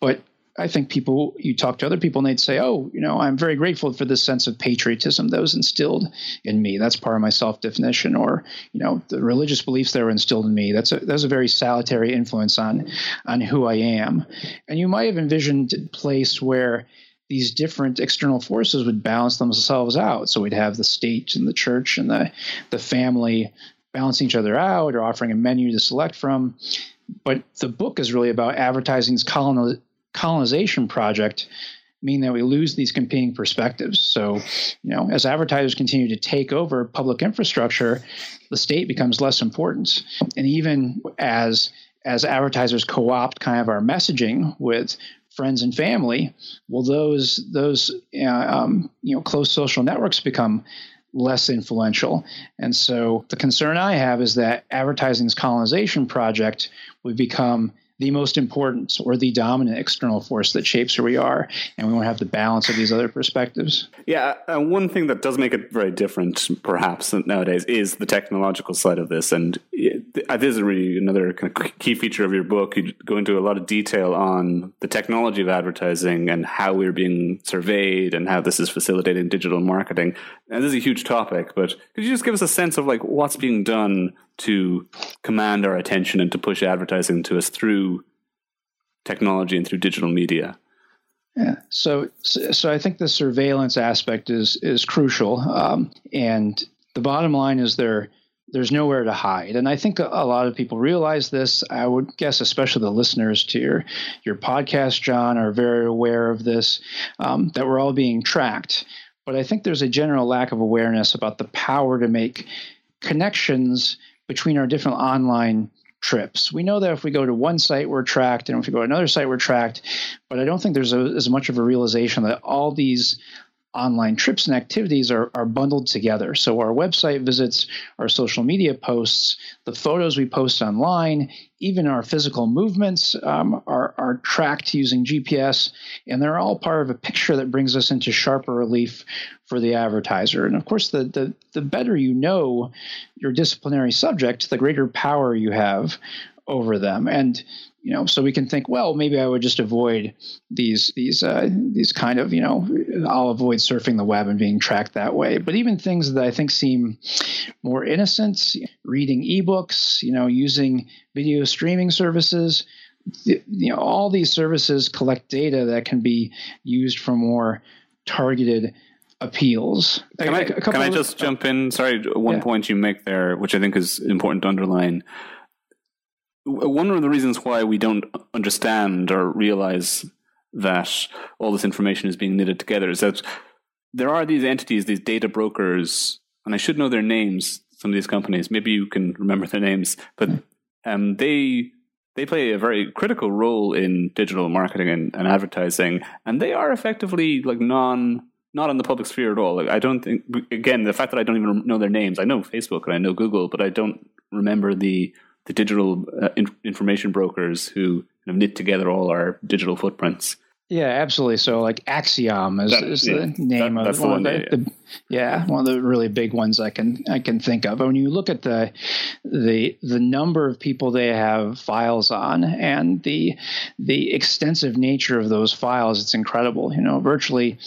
but I think people, you talk to other people and they'd say, oh, you know, I'm very grateful for this sense of patriotism that was instilled in me. That's part of my self definition. Or, you know, the religious beliefs that were instilled in me. That's a, that's a very salutary influence on, on who I am. And you might have envisioned a place where these different external forces would balance themselves out. So we'd have the state and the church and the, the family balancing each other out or offering a menu to select from. But the book is really about advertising's colonial colonization project mean that we lose these competing perspectives. So, you know, as advertisers continue to take over public infrastructure, the state becomes less important. And even as as advertisers co-opt kind of our messaging with friends and family, well, those those uh, um, you know close social networks become less influential. And so the concern I have is that advertising's colonization project would become the most important or the dominant external force that shapes who we are, and we want to have the balance of these other perspectives. Yeah, uh, one thing that does make it very different, perhaps nowadays, is the technological side of this, and uh, this is really another kind of key feature of your book. You go into a lot of detail on the technology of advertising and how we're being surveyed and how this is facilitating digital marketing. And this is a huge topic, but could you just give us a sense of like what's being done to command our attention and to push advertising to us through technology and through digital media? Yeah. So, so I think the surveillance aspect is is crucial, um, and the bottom line is there there's nowhere to hide, and I think a, lot of people realize this. I would guess, especially the listeners to your your podcast, John, are very aware of this um, that we're all being tracked. But I think there's a general lack of awareness about the power to make connections between our different online trips. We know that if we go to one site, we're tracked, and if we go to another site, we're tracked. But I don't think there's a, as much of a realization that all these online trips and activities are, are bundled together. So our website visits, our social media posts, the photos we post online, even our physical movements um, are, are tracked using GPS, and they're all part of a picture that brings us into sharper relief for the advertiser. And of course, the, the, the better you know your disciplinary subject, the greater power you have over them. And you know, so we can think, well, maybe I would just avoid these these uh, these kind of you know, I'll avoid surfing the web and being tracked that way. But even things that I think seem more innocent, reading ebooks, you know, using video streaming services, you know, all these services collect data that can be used for more targeted appeals. Can I, can I just jump in? Sorry, one yeah. point you make there, which I think is important to underline one of the reasons why we don't understand or realize that all this information is being knitted together is that there are these entities, these data brokers, and I should know their names. Some of these companies, maybe you can remember their names, but um, they they play a very critical role in digital marketing and, and advertising, and they are effectively like non not in the public sphere at all. Like, I don't think again the fact that I don't even know their names. I know Facebook and I know Google, but I don't remember the the digital uh, in- information brokers who kind of knit together all our digital footprints. Yeah, absolutely. So, like Acxiom is, that, is yeah, the name that, of one, one of the, the, yeah, one of the really big ones I can I can think of. When you look at the the the number of people they have files on and the the extensive nature of those files, it's incredible. You know, virtually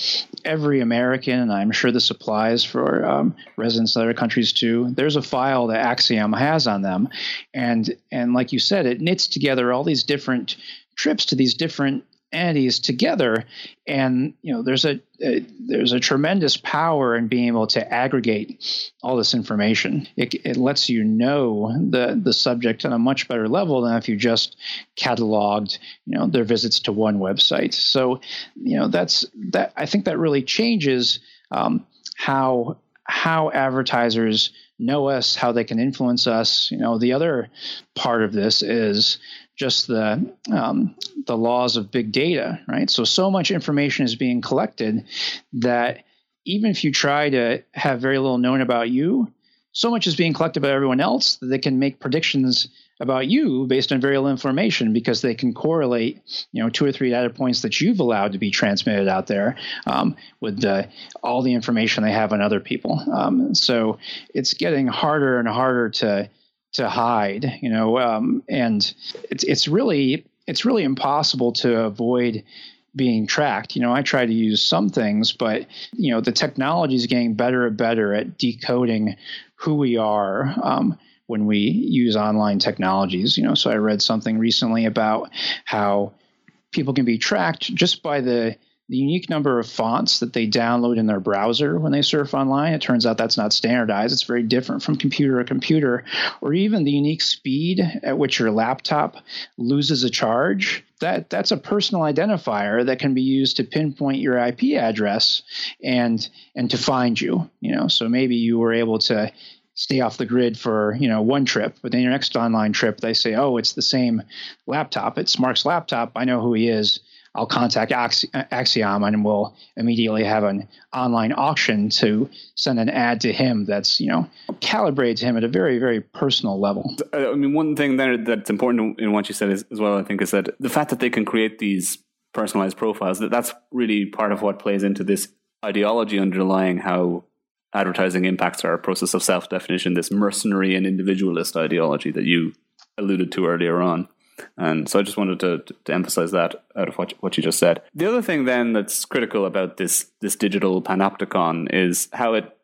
every American, and I'm sure this applies for um, residents of other countries too. There's a file that Acxiom has on them, and and like you said, it knits together all these different trips to these different entities together. And you know there's a, a, there's a tremendous power in being able to aggregate all this information. It, it lets you know the the subject on a much better level than if you just cataloged you know their visits to one website. So you know that's that i think that really changes um, how how advertisers know us, how they can influence us. You know, the other part of this is just the um, the laws of big data, right? So so much information is being collected that even if you try to have very little known about you, so much is being collected by everyone else that they can make predictions about you based on very little information because they can correlate, you know, two or three data points that you've allowed to be transmitted out there um, with all the information they have on other people. Um, so it's getting harder and harder to to hide, you know, um, and it's it's really it's really impossible to avoid being tracked. You know, I try to use some things, but you know, the technology is getting better and better at decoding who we are um, when we use online technologies. You know, so I read something recently about how people can be tracked just by the the unique number of fonts that they download in their browser when they surf online. It turns out that's not standardized. It's very different from computer to computer, or even the unique speed at which your laptop loses a charge. That that's a personal identifier that can be used to pinpoint your IP address and and to find you. You know, so maybe you were able to stay off the grid for you know one trip but then your next online trip they say oh it's the same laptop it's mark's laptop i know who he is I'll contact Acxiom and we'll immediately have an online auction to send an ad to him that's you know calibrated to him at a very very personal level. Uh, I mean, one thing there that's important in what you said is, as well, I think, is that the fact that they can create these personalized profiles that that's really part of what plays into this ideology underlying how advertising impacts our process of self definition, this mercenary and individualist ideology that you alluded to earlier on. And so I just wanted to, to, emphasize that out of what, what you just said. The other thing then that's critical about this, this digital panopticon is how it,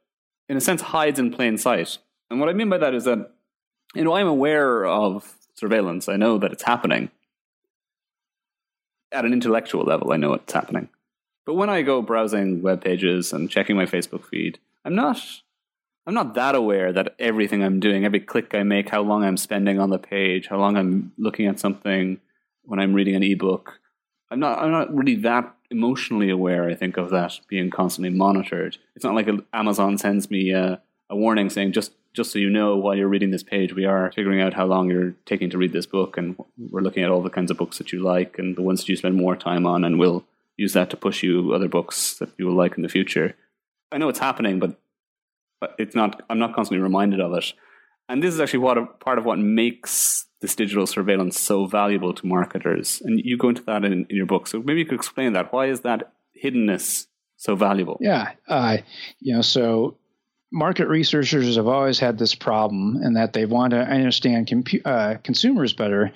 in a sense, hides in plain sight. And what I mean by that is that, you know, I'm aware of surveillance. I know that it's happening. At an intellectual level, I know it's happening. But when I go browsing web pages and checking my Facebook feed, I'm not I'm not that aware that everything I'm doing, every click I make, how long I'm spending on the page, how long I'm looking at something when I'm reading an ebook. I'm not I'm not really that emotionally aware, I think, of that being constantly monitored. It's not like Amazon sends me a, a warning saying just just so you know while you're reading this page, we are figuring out how long you're taking to read this book and we're looking at all the kinds of books that you like and the ones that you spend more time on and we'll use that to push you other books that you will like in the future. I know it's happening, but it's not. I'm not constantly reminded of it. And this is actually what part of what makes this digital surveillance so valuable to marketers. And you go into that in, in your book. So maybe you could explain that. Why is that hiddenness so valuable? Yeah, uh, you know, so market researchers have always had this problem in that they want to understand uh, consumers better,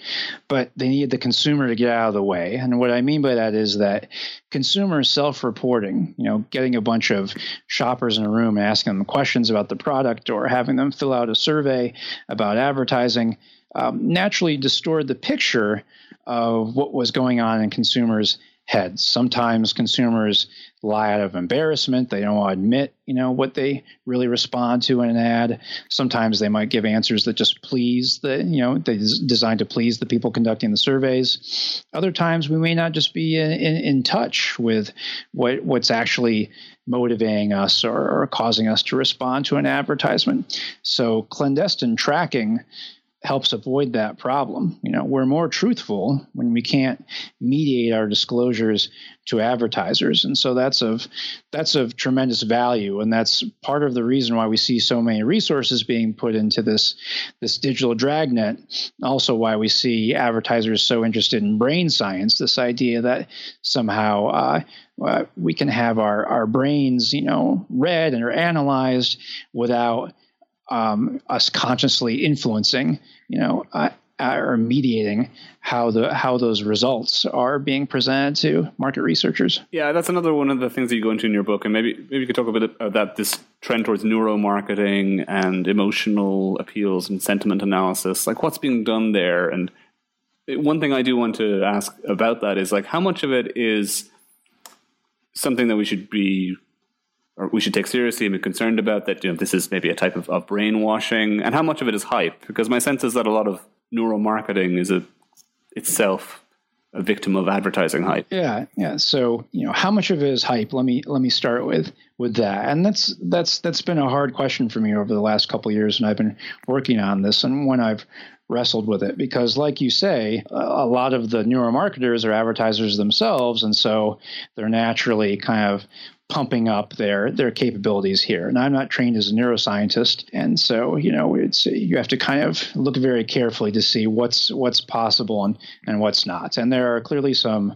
but they need the consumer to get out of the way. And what I mean by that is that consumer self-reporting, you know, getting a bunch of shoppers in a room and asking them questions about the product or having them fill out a survey about advertising, um, naturally distorted the picture of what was going on in consumers' heads. Sometimes consumers lie out of embarrassment. They don't want to admit, you know, what they really respond to in an ad. Sometimes they might give answers that just please the, you know, they designed to please the people conducting the surveys. Other times we may not just be in, in, in touch with what what's actually motivating us or, or causing us to respond to an advertisement. So clandestine tracking helps avoid that problem. You know, we're more truthful when we can't mediate our disclosures to advertisers, and so that's of that's of tremendous value, and that's part of the reason why we see so many resources being put into this this digital dragnet. Also, why we see advertisers so interested in brain science. This idea that somehow uh, uh, we can have our our brains, you know, read and are analyzed without um, us consciously influencing, you know, uh, or mediating how the how those results are being presented to market researchers. Yeah, that's another one of the things that you go into in your book, and maybe maybe you could talk a bit about this trend towards neuromarketing and emotional appeals and sentiment analysis. Like, what's being done there? And one thing I do want to ask about that is like, how much of it is something that we should be or we should take seriously and be concerned about that you know this is maybe a type of, of brainwashing. And how much of it is hype? Because my sense is that a lot of neuromarketing is a itself a victim of advertising hype. Yeah yeah. So you know how much of it is hype? Let me let me start with with that. And that's that's that's been a hard question for me over the last couple years and i've been working on this and when i've wrestled with it. Because like you say a lot of the neuromarketers are advertisers themselves and so they're naturally kind of pumping up their their capabilities here. And I'm not trained as a neuroscientist, and so you know it's you have to kind of look very carefully to see what's what's possible and, and what's not. And there are clearly some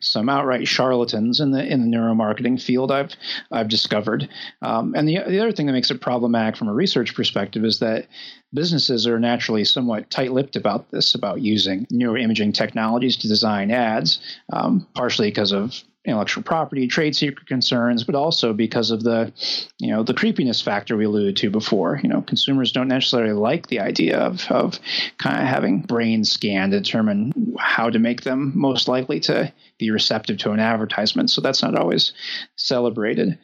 some outright charlatans in the in the neuromarketing field. I've I've discovered. Um, and the the other thing that makes it problematic from a research perspective is that businesses are naturally somewhat tight-lipped about this, about using neuroimaging technologies to design ads, um, partially because of intellectual property, trade secret concerns, but also because of the, you know, the creepiness factor we alluded to before. You know, consumers don't necessarily like the idea of, of kind of having brain scan to determine how to make them most likely to be receptive to an advertisement. So that's not always celebrated.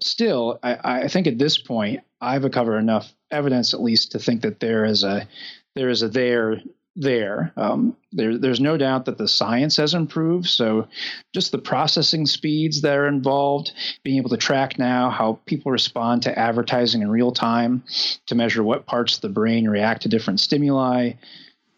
Still, I, I think at this point, I've uncovered enough evidence, at least, to think that there is a there is a there there. Um, there. There's no doubt that the science has improved. So, just the processing speeds that are involved, being able to track now how people respond to advertising in real time, to measure what parts of the brain react to different stimuli,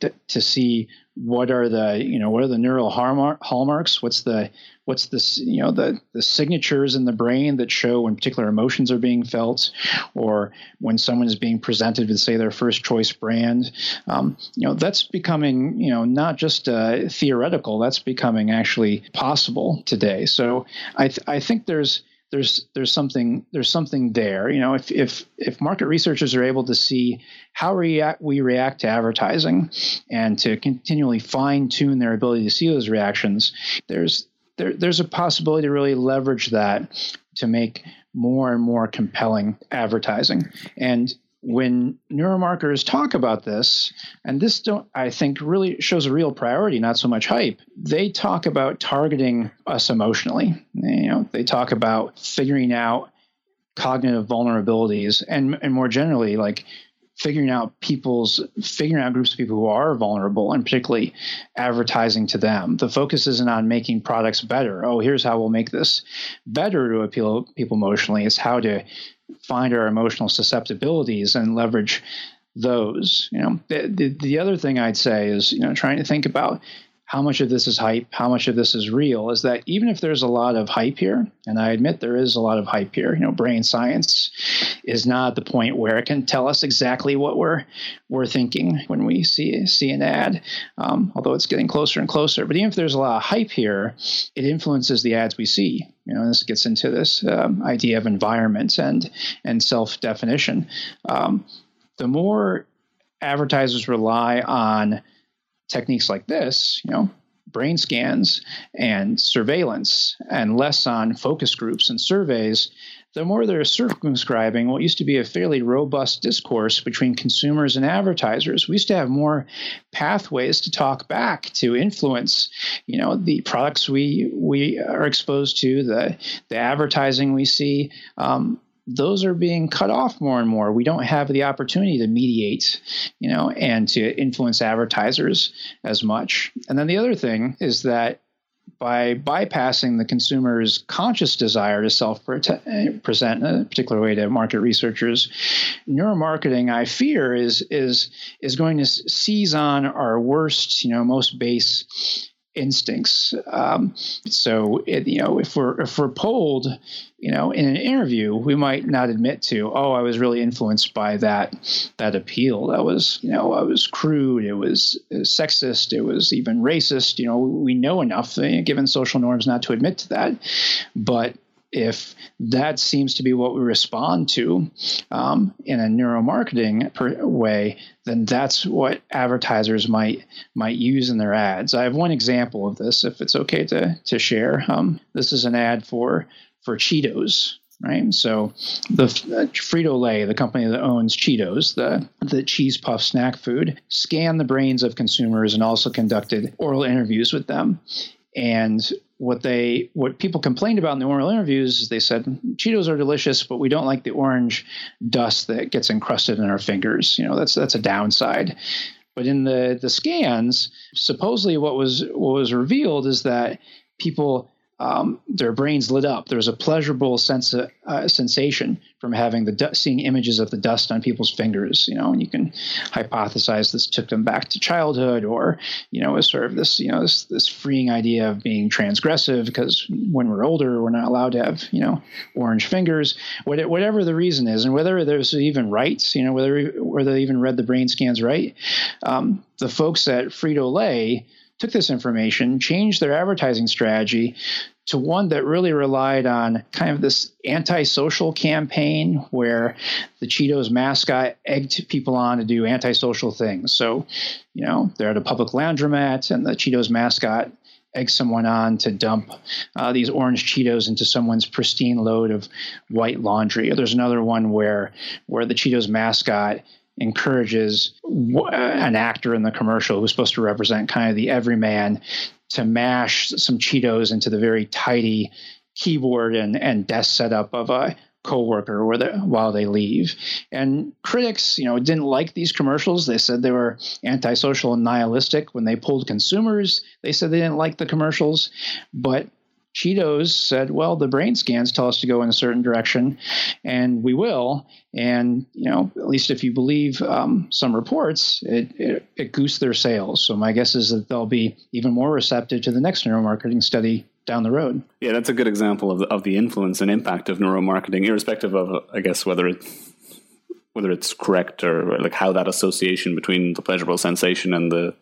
to, to see what are the you know what are the neural hallmarks what's the what's this you know the the signatures in the brain that show when particular emotions are being felt or when someone is being presented with say their first choice brand um, you know that's becoming you know not just uh, theoretical that's becoming actually possible today so i th- i think there's there's there's something there's something there. You know, if if if market researchers are able to see how react, we react to advertising and to continually fine tune their ability to see those reactions, there's there, there's a possibility to really leverage that to make more and more compelling advertising. And when neuromarketers talk about this, and this don't I think really shows a real priority, not so much hype. They talk about targeting us emotionally. You know, they talk about figuring out cognitive vulnerabilities and and more generally like figuring out people's figuring out groups of people who are vulnerable and particularly advertising to them. The focus isn't on making products better. Oh here's how we'll make this better to appeal people emotionally. It's how to find our emotional susceptibilities and leverage those. You know, the, the, the other thing I'd say is, you know, trying to think about how much of this is hype, how much of this is real, is that even if there's a lot of hype here, and I admit there is a lot of hype here, you know, brain science is not the point where it can tell us exactly what we're we're thinking when we see see an ad, um, although it's getting closer and closer. But even if there's a lot of hype here, it influences the ads we see. You know, this gets into this um, idea of environment and and self definition. Um, the more advertisers rely on techniques like this, you know, brain scans and surveillance and less on focus groups and surveys, the more they're circumscribing what used to be a fairly robust discourse between consumers and advertisers. We used to have more pathways to talk back to influence, you know, the products we we are exposed to, the the advertising we see. Um, those are being cut off more and more. We don't have the opportunity to mediate, you know, and to influence advertisers as much. And then the other thing is that by bypassing the consumer's conscious desire to self present in uh, a particular way to market researchers, neuromarketing, I fear, is is is going to seize on our worst, you know, most base instincts. Um, so, it, you know, if we're if we're polled, you know, in an interview, we might not admit to, oh, I was really influenced by that that appeal. That was, you know, I was crude. It was, it was sexist. It was even racist. You know, we know enough, uh, given social norms, not to admit to that. But if that seems to be what we respond to um, in a neuromarketing per- way, then that's what advertisers might might use in their ads. I have one example of this, if it's okay to to share. Um, this is an ad for for Cheetos. Right, so the uh, Frito Lay, the company that owns Cheetos, the the cheese puff snack food, scanned the brains of consumers and also conducted oral interviews with them. And what they what people complained about in the oral interviews is they said Cheetos are delicious, but we don't like the orange dust that gets encrusted in our fingers. You know, that's that's a downside. But in the the scans, supposedly what was what was revealed is that people um, their brains lit up. There was a pleasurable sense of, uh, sensation from having the seeing images of the dust on people's fingers. You know, and you can hypothesize this took them back to childhood, or you know, was sort of this you know this this freeing idea of being transgressive because when we're older, we're not allowed to have you know orange fingers. Whatever the reason is, and whether there's even rights, you know, whether whether they even read the brain scans right, um, the folks at Frito Lay took this information, changed their advertising strategy to one that really relied on kind of this antisocial campaign where the Cheetos mascot egged people on to do antisocial things. So, you know, they're at a public laundromat and the Cheetos mascot eggs someone on to dump uh, these orange Cheetos into someone's pristine load of white laundry. There's another one where where the Cheetos mascot encourages uh, an actor in the commercial who's supposed to represent kind of the everyman to mash some Cheetos into the very tidy keyboard and, and desk setup of a coworker where while they leave. And critics, you know, didn't like these commercials. They said they were antisocial and nihilistic. When they pulled consumers, they said they didn't like the commercials. But Cheetos said, well, the brain scans tell us to go in a certain direction, and we will. And, you know, at least if you believe um, some reports, it, it, it goosed their sales. So my guess is that they'll be even more receptive to the next neuromarketing study down the road. Yeah, that's a good example of of the influence and impact of neuromarketing, irrespective of, I guess, whether it, whether it's correct or like how that association between the pleasurable sensation and the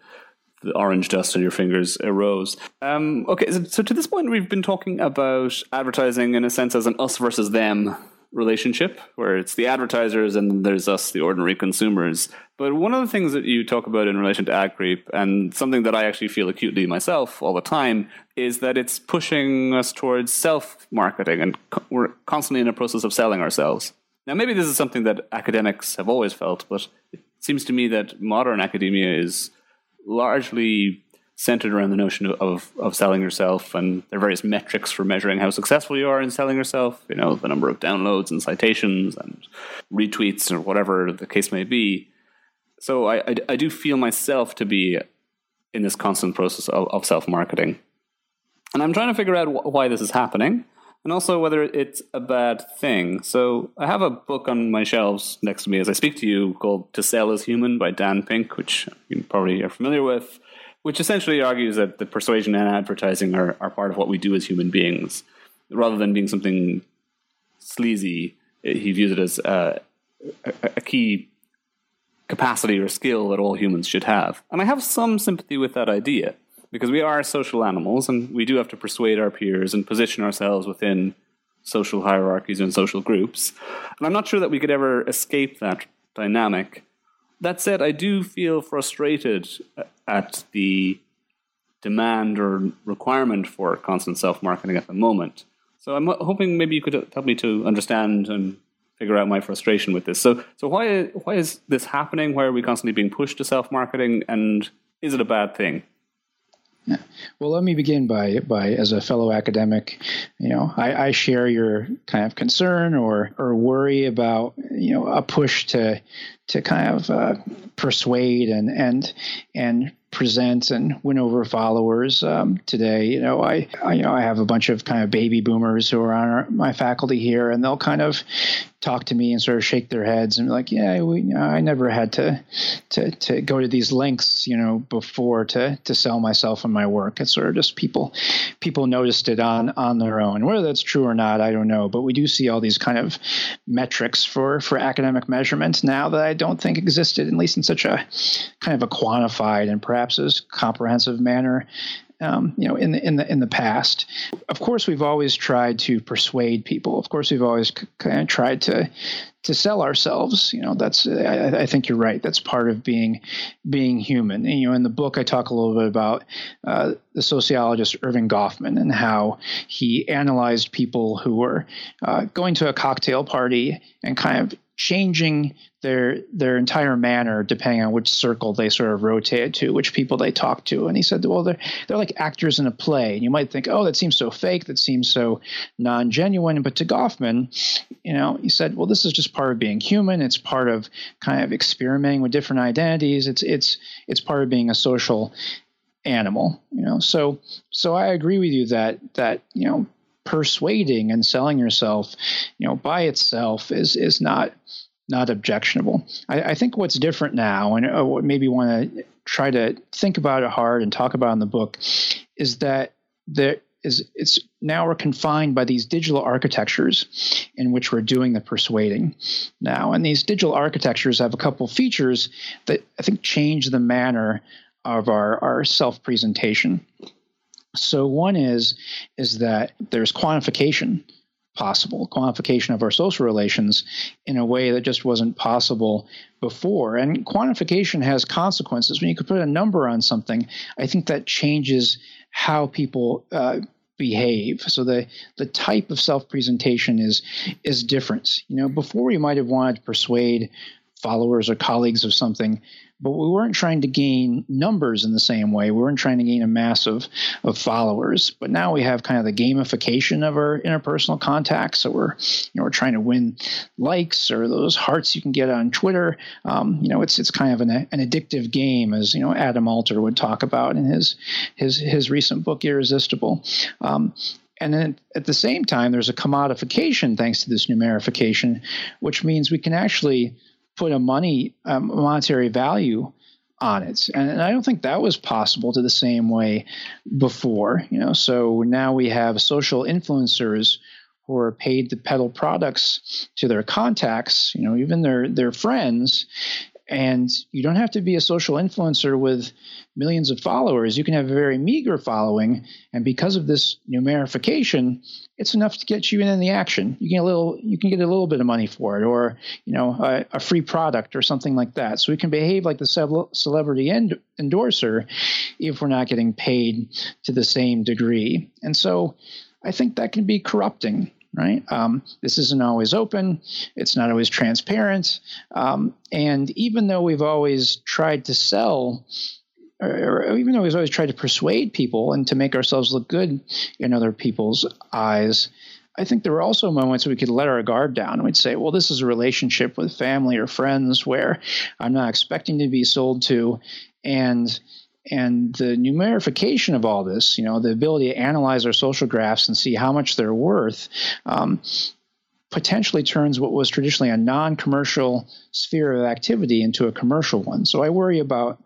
the orange dust on your fingers arose. Um, okay, so, so, to this point, we've been talking about advertising in a sense as an us versus them relationship, where it's the advertisers and there's us, the ordinary consumers. But one of the things that you talk about in relation to ad creep, and something that I actually feel acutely myself all the time, is that it's pushing us towards self marketing, and co- we're constantly in a process of selling ourselves. Now, maybe this is something that academics have always felt, but it seems to me that modern academia is largely centered around the notion of, of selling yourself and there are various metrics for measuring how successful you are in selling yourself you know the number of downloads and citations and retweets or whatever the case may be. So i, I, I do feel myself to be in this constant process of, of self-marketing. And i'm trying to figure out wh- why this is happening and also whether it's a bad thing. So I have a book on my shelves next to me as I speak to you called To Sell Is Human by Dan Pink, which you probably are familiar with, which essentially argues that the persuasion and advertising are, are part of what we do as human beings. Rather than being something sleazy, he views it as uh, a, a, a key capacity or skill that all humans should have. And I have some sympathy with that idea because we are social animals and we do have to persuade our peers and position ourselves within social hierarchies and social groups. And I'm not sure that we could ever escape that dynamic. That said, I do feel frustrated uh, at the demand or requirement for constant self marketing at the moment. So I'm hoping maybe you could uh, help me to understand and figure out my frustration with this. So, so why why is this happening? Why are we constantly being pushed to self marketing? And is it a bad thing? Yeah. Well, let me begin by by as a fellow academic, you know, I, I, share your kind of concern or or worry about you know a push to to kind of uh, persuade and and and present and win over followers um, today. You know, I, I, you know I have a bunch of kind of baby boomers who are on our, my faculty here, and they'll kind of talk to me and sort of shake their heads and be like, "Yeah, we, I never had to to to go to these lengths, you know, before to to sell myself and my work." It's sort of just people people noticed it on on their own. Whether that's true or not, I don't know. But we do see all these kind of metrics for for academic measurement now that I don't think existed, at least in such a kind of a quantified and perhaps perhaps comprehensive manner um, you know, in the in the in the past. Of course, we've always tried to persuade people. Of course, we've always kind of tried to to sell ourselves. You know, that's I, I, think you're right. That's part of being being human. And, you know, in the book, I talk a little bit about uh, the sociologist Erving Goffman and how he analyzed people who were uh, going to a cocktail party and kind of changing their their entire manner depending on which circle they sort of rotated to, which people they talked to. And he said, well, they're they're like actors in a play, and you might think, oh, that seems so fake, that seems so non genuine. But to Goffman, you know, he said, well, this is just part of being human. It's part of kind of experimenting with different identities. It's it's it's part of being a social animal. You know, so so I agree with you that that you know persuading and selling yourself, you know, by itself is is not not objectionable. I, I think what's different now, and uh, what maybe want to try to think about it hard and talk about in the book, is that there is it's now we're confined by these digital architectures in which we're doing the persuading now, and these digital architectures have a couple features that I think change the manner of our our self presentation. So one is is that there's quantification possible, quantification of our social relations in a way that just wasn't possible before. And quantification has consequences. When you can put a number on something, I think that changes how people uh, behave. So the the type of self presentation is is different. You know, before we might have wanted to persuade followers or colleagues of something but we weren't trying to gain numbers in the same way. We weren't trying to gain a mass of, of followers. But now we have kind of the gamification of our interpersonal contacts. So we're you know we're trying to win likes or those hearts you can get on Twitter. Um, you know, it's it's kind of an, an addictive game, as you know Adam Alter would talk about in his his his recent book Irresistible. Um, and then at the same time, there's a commodification thanks to this numerification, which means we can actually put a money, a monetary value on it. And I don't think that was possible to the same way before. You know, so now we have social influencers who are paid to peddle products to their contacts, you know, even their their friends. And you don't have to be a social influencer with millions of followers. You can have a very meager following, and because of this numerification, it's enough to get you in, the action. You get a little, you can get a little bit of money for it, or you know, a, a free product or something like that. So we can behave like the celebrity end, endorser if we're not getting paid to the same degree. And so, I think that can be corrupting right? Um, this isn't always open, it's not always transparent. Um, and even though we've always tried to sell, or, or even though we've always tried to persuade people and to make ourselves look good in other people's eyes, I think there were also moments we could let our guard down. And We'd say, well, this is a relationship with family or friends where I'm not expecting to be sold to. And and the numerification of all this, you know, the ability to analyze our social graphs and see how much they're worth, um, potentially turns what was traditionally a non-commercial sphere of activity into a commercial one. So I worry about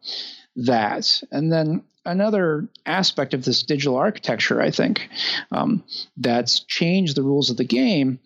that. And then another aspect of this digital architecture, I think, um, that's changed the rules of the game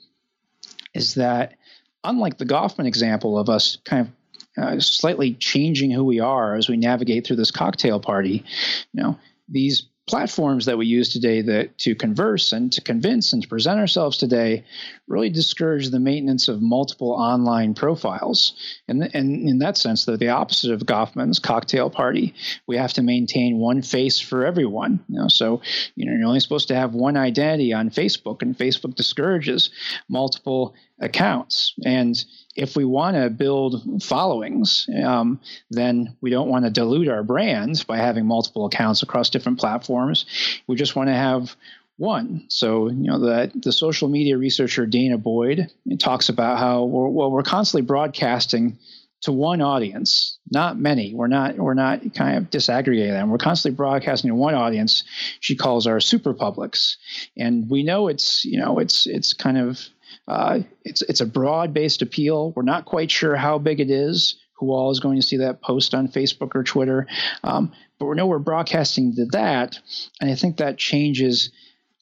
is that unlike the Goffman example of us kind of uh, slightly changing who we are as we navigate through this cocktail party. You know, these platforms that we use today that to converse and to convince and to present ourselves today really discourage the maintenance of multiple online profiles. And, and in that sense, they're the opposite of Goffman's cocktail party. We have to maintain one face for everyone. You know, so you know you're only supposed to have one identity on Facebook, and Facebook discourages multiple accounts. And if we want to build followings, um, then we don't want to dilute our brands by having multiple accounts across different platforms. We just want to have one. So, you know, the, the social media researcher Dana Boyd talks about how we're, well, we're constantly broadcasting to one audience, not many. We're not we're not kind of disaggregating them. We're constantly broadcasting to one audience. She calls our super publics, and we know it's you know it's it's kind of uh, it's it's a broad based appeal. We're not quite sure how big it is. Who all is going to see that post on Facebook or Twitter? Um, but we know we're broadcasting to that, and I think that changes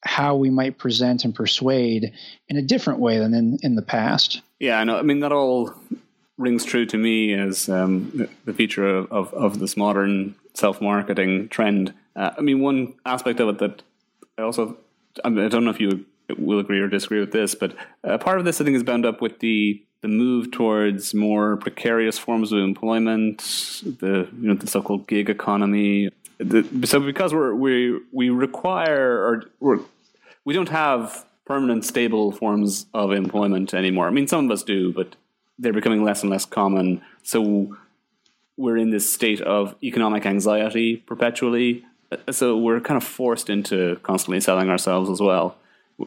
how we might present and persuade in a different way than in, in the past. Yeah, I know. I mean, that all rings true to me as um, the feature of, of, of, this modern self marketing trend. Uh, I mean, one aspect of it that I also I don't know if you will agree or disagree with this, but uh, part of this I think is bound up with the the move towards more precarious forms of employment, the you know the so-called gig economy. The, so because we're, we we require or we're, we don't have permanent stable forms of employment anymore. I mean, some of us do, but they're becoming less and less common. So we're in this state of economic anxiety perpetually. So we're kind of forced into constantly selling ourselves as well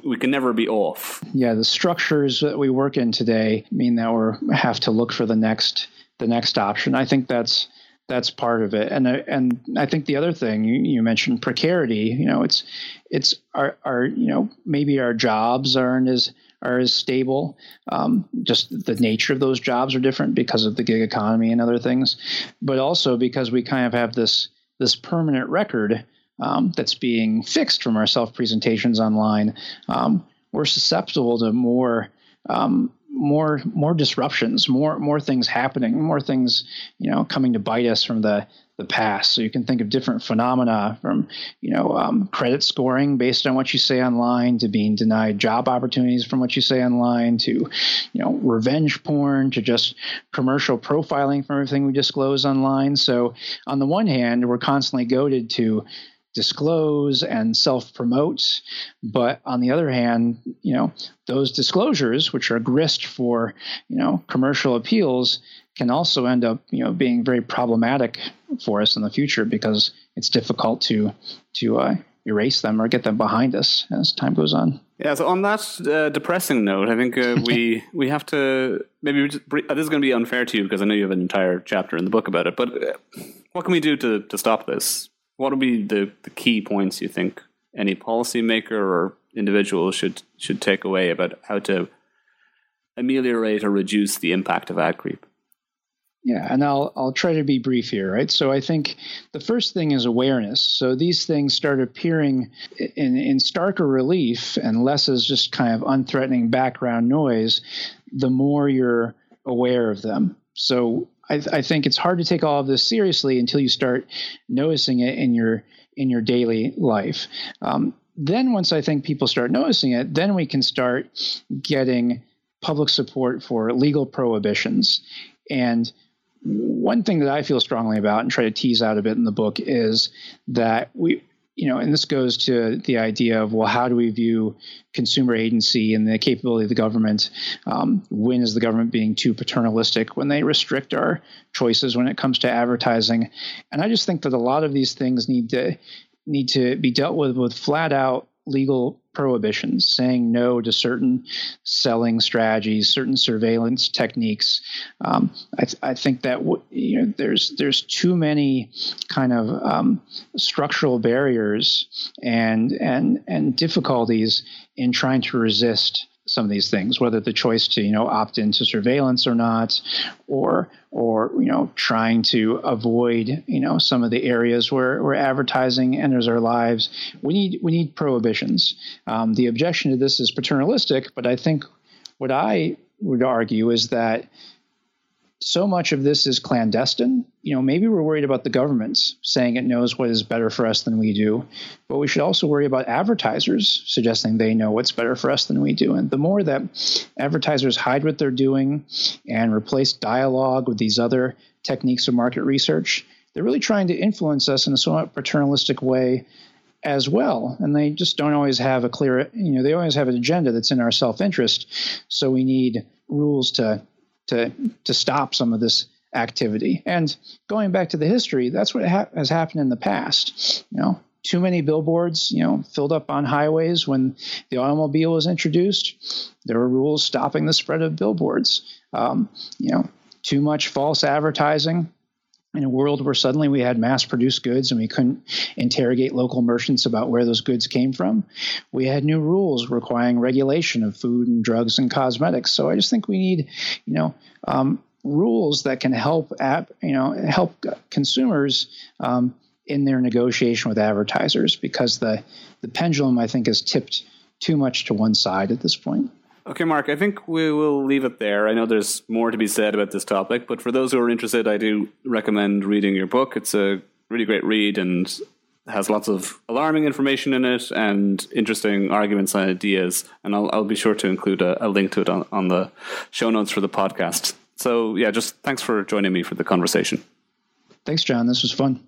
we can never be off. Yeah, the structures that we work in today mean that we have to look for the next the next option. I think that's that's part of it, and and I think the other thing you, you mentioned precarity. You know, it's it's our our you know maybe our jobs aren't as are as stable. Um, just the nature of those jobs are different because of the gig economy and other things, but also because we kind of have this this permanent record um, that's being fixed from our self presentations online, um, we're susceptible to more. Um, more more disruptions, more more things happening, more things you know coming to bite us from the the past. So you can think of different phenomena from, you know, um, credit scoring based on what you say online to being denied job opportunities from what you say online to, you know, revenge porn to just commercial profiling from everything we disclose online. So on the one hand, we're constantly goaded to disclose and self promote. But on the other hand, you know, those disclosures, which are grist for, you know, commercial appeals, can also end up, you know, being very problematic for us in the future because it's difficult to to uh, erase them or get them behind us as time goes on. Yeah. So on that uh, depressing note, I think uh, we we have to maybe just, this is going to be unfair to you because I know you have an entire chapter in the book about it. But uh, what can we do to to stop this? What would be the, the key points you think any policymaker or individual should should take away about how to ameliorate or reduce the impact of ad creep? Yeah, and I'll I'll try to be brief here, right? So I think the first thing is awareness. So these things start appearing in in starker relief and less as just kind of unthreatening background noise, the more you're aware of them. So I, I think it's hard to take all of this seriously until you start noticing it in your in your daily life. Um, then once I think people start noticing it, then we can start getting public support for legal prohibitions and one thing that I feel strongly about and try to tease out a bit in the book is that we, you know, and this goes to the idea of, well, how do we view consumer agency and the capability of the government? Um, when is the government being too paternalistic when they restrict our choices when it comes to advertising? And I just think that a lot of these things need to need to be dealt with with flat out legal prohibitions, saying no to certain selling strategies, certain surveillance techniques. Um, I, th- I, think that w- you know there's there's too many kind of um, structural barriers and and and difficulties in trying to resist some of these things, whether the choice to you know opt into surveillance or not, or or you know trying to avoid you know some of the areas where, where advertising enters our lives. We need we need prohibitions. Um, the objection to this is paternalistic, but I think what I would argue is that so much of this is clandestine. You know, maybe we're worried about the government saying it knows what is better for us than we do, but we should also worry about advertisers suggesting they know what's better for us than we do. And the more that advertisers hide what they're doing and replace dialogue with these other techniques of market research, they're really trying to influence us in a somewhat paternalistic way as well. And they just don't always have a clear, you know, they always have an agenda that's in our self interest. So we need rules to to to stop some of this activity. And going back to the history, that's what ha- has happened in the past. You know, too many billboards, you know, filled up on highways when the automobile was introduced. There were rules stopping the spread of billboards. Um, you know, too much false advertising in a world where suddenly we had mass produced goods and we couldn't interrogate local merchants about where those goods came from, we had new rules requiring regulation of food and drugs and cosmetics. So I just think we need, you know, um, rules that can help app, you know, help consumers um, in their negotiation with advertisers because the the pendulum I think is tipped too much to one side at this point. Okay, Mark, I think we will leave it there. I know there's more to be said about this topic, but for those who are interested, I do recommend reading your book. It's a really great read and has lots of alarming information in it and interesting arguments and ideas. And I'll, I'll be sure to include a, a link to it on, on the show notes for the podcast. So, yeah, just thanks for joining me for the conversation. Thanks, John. This was fun.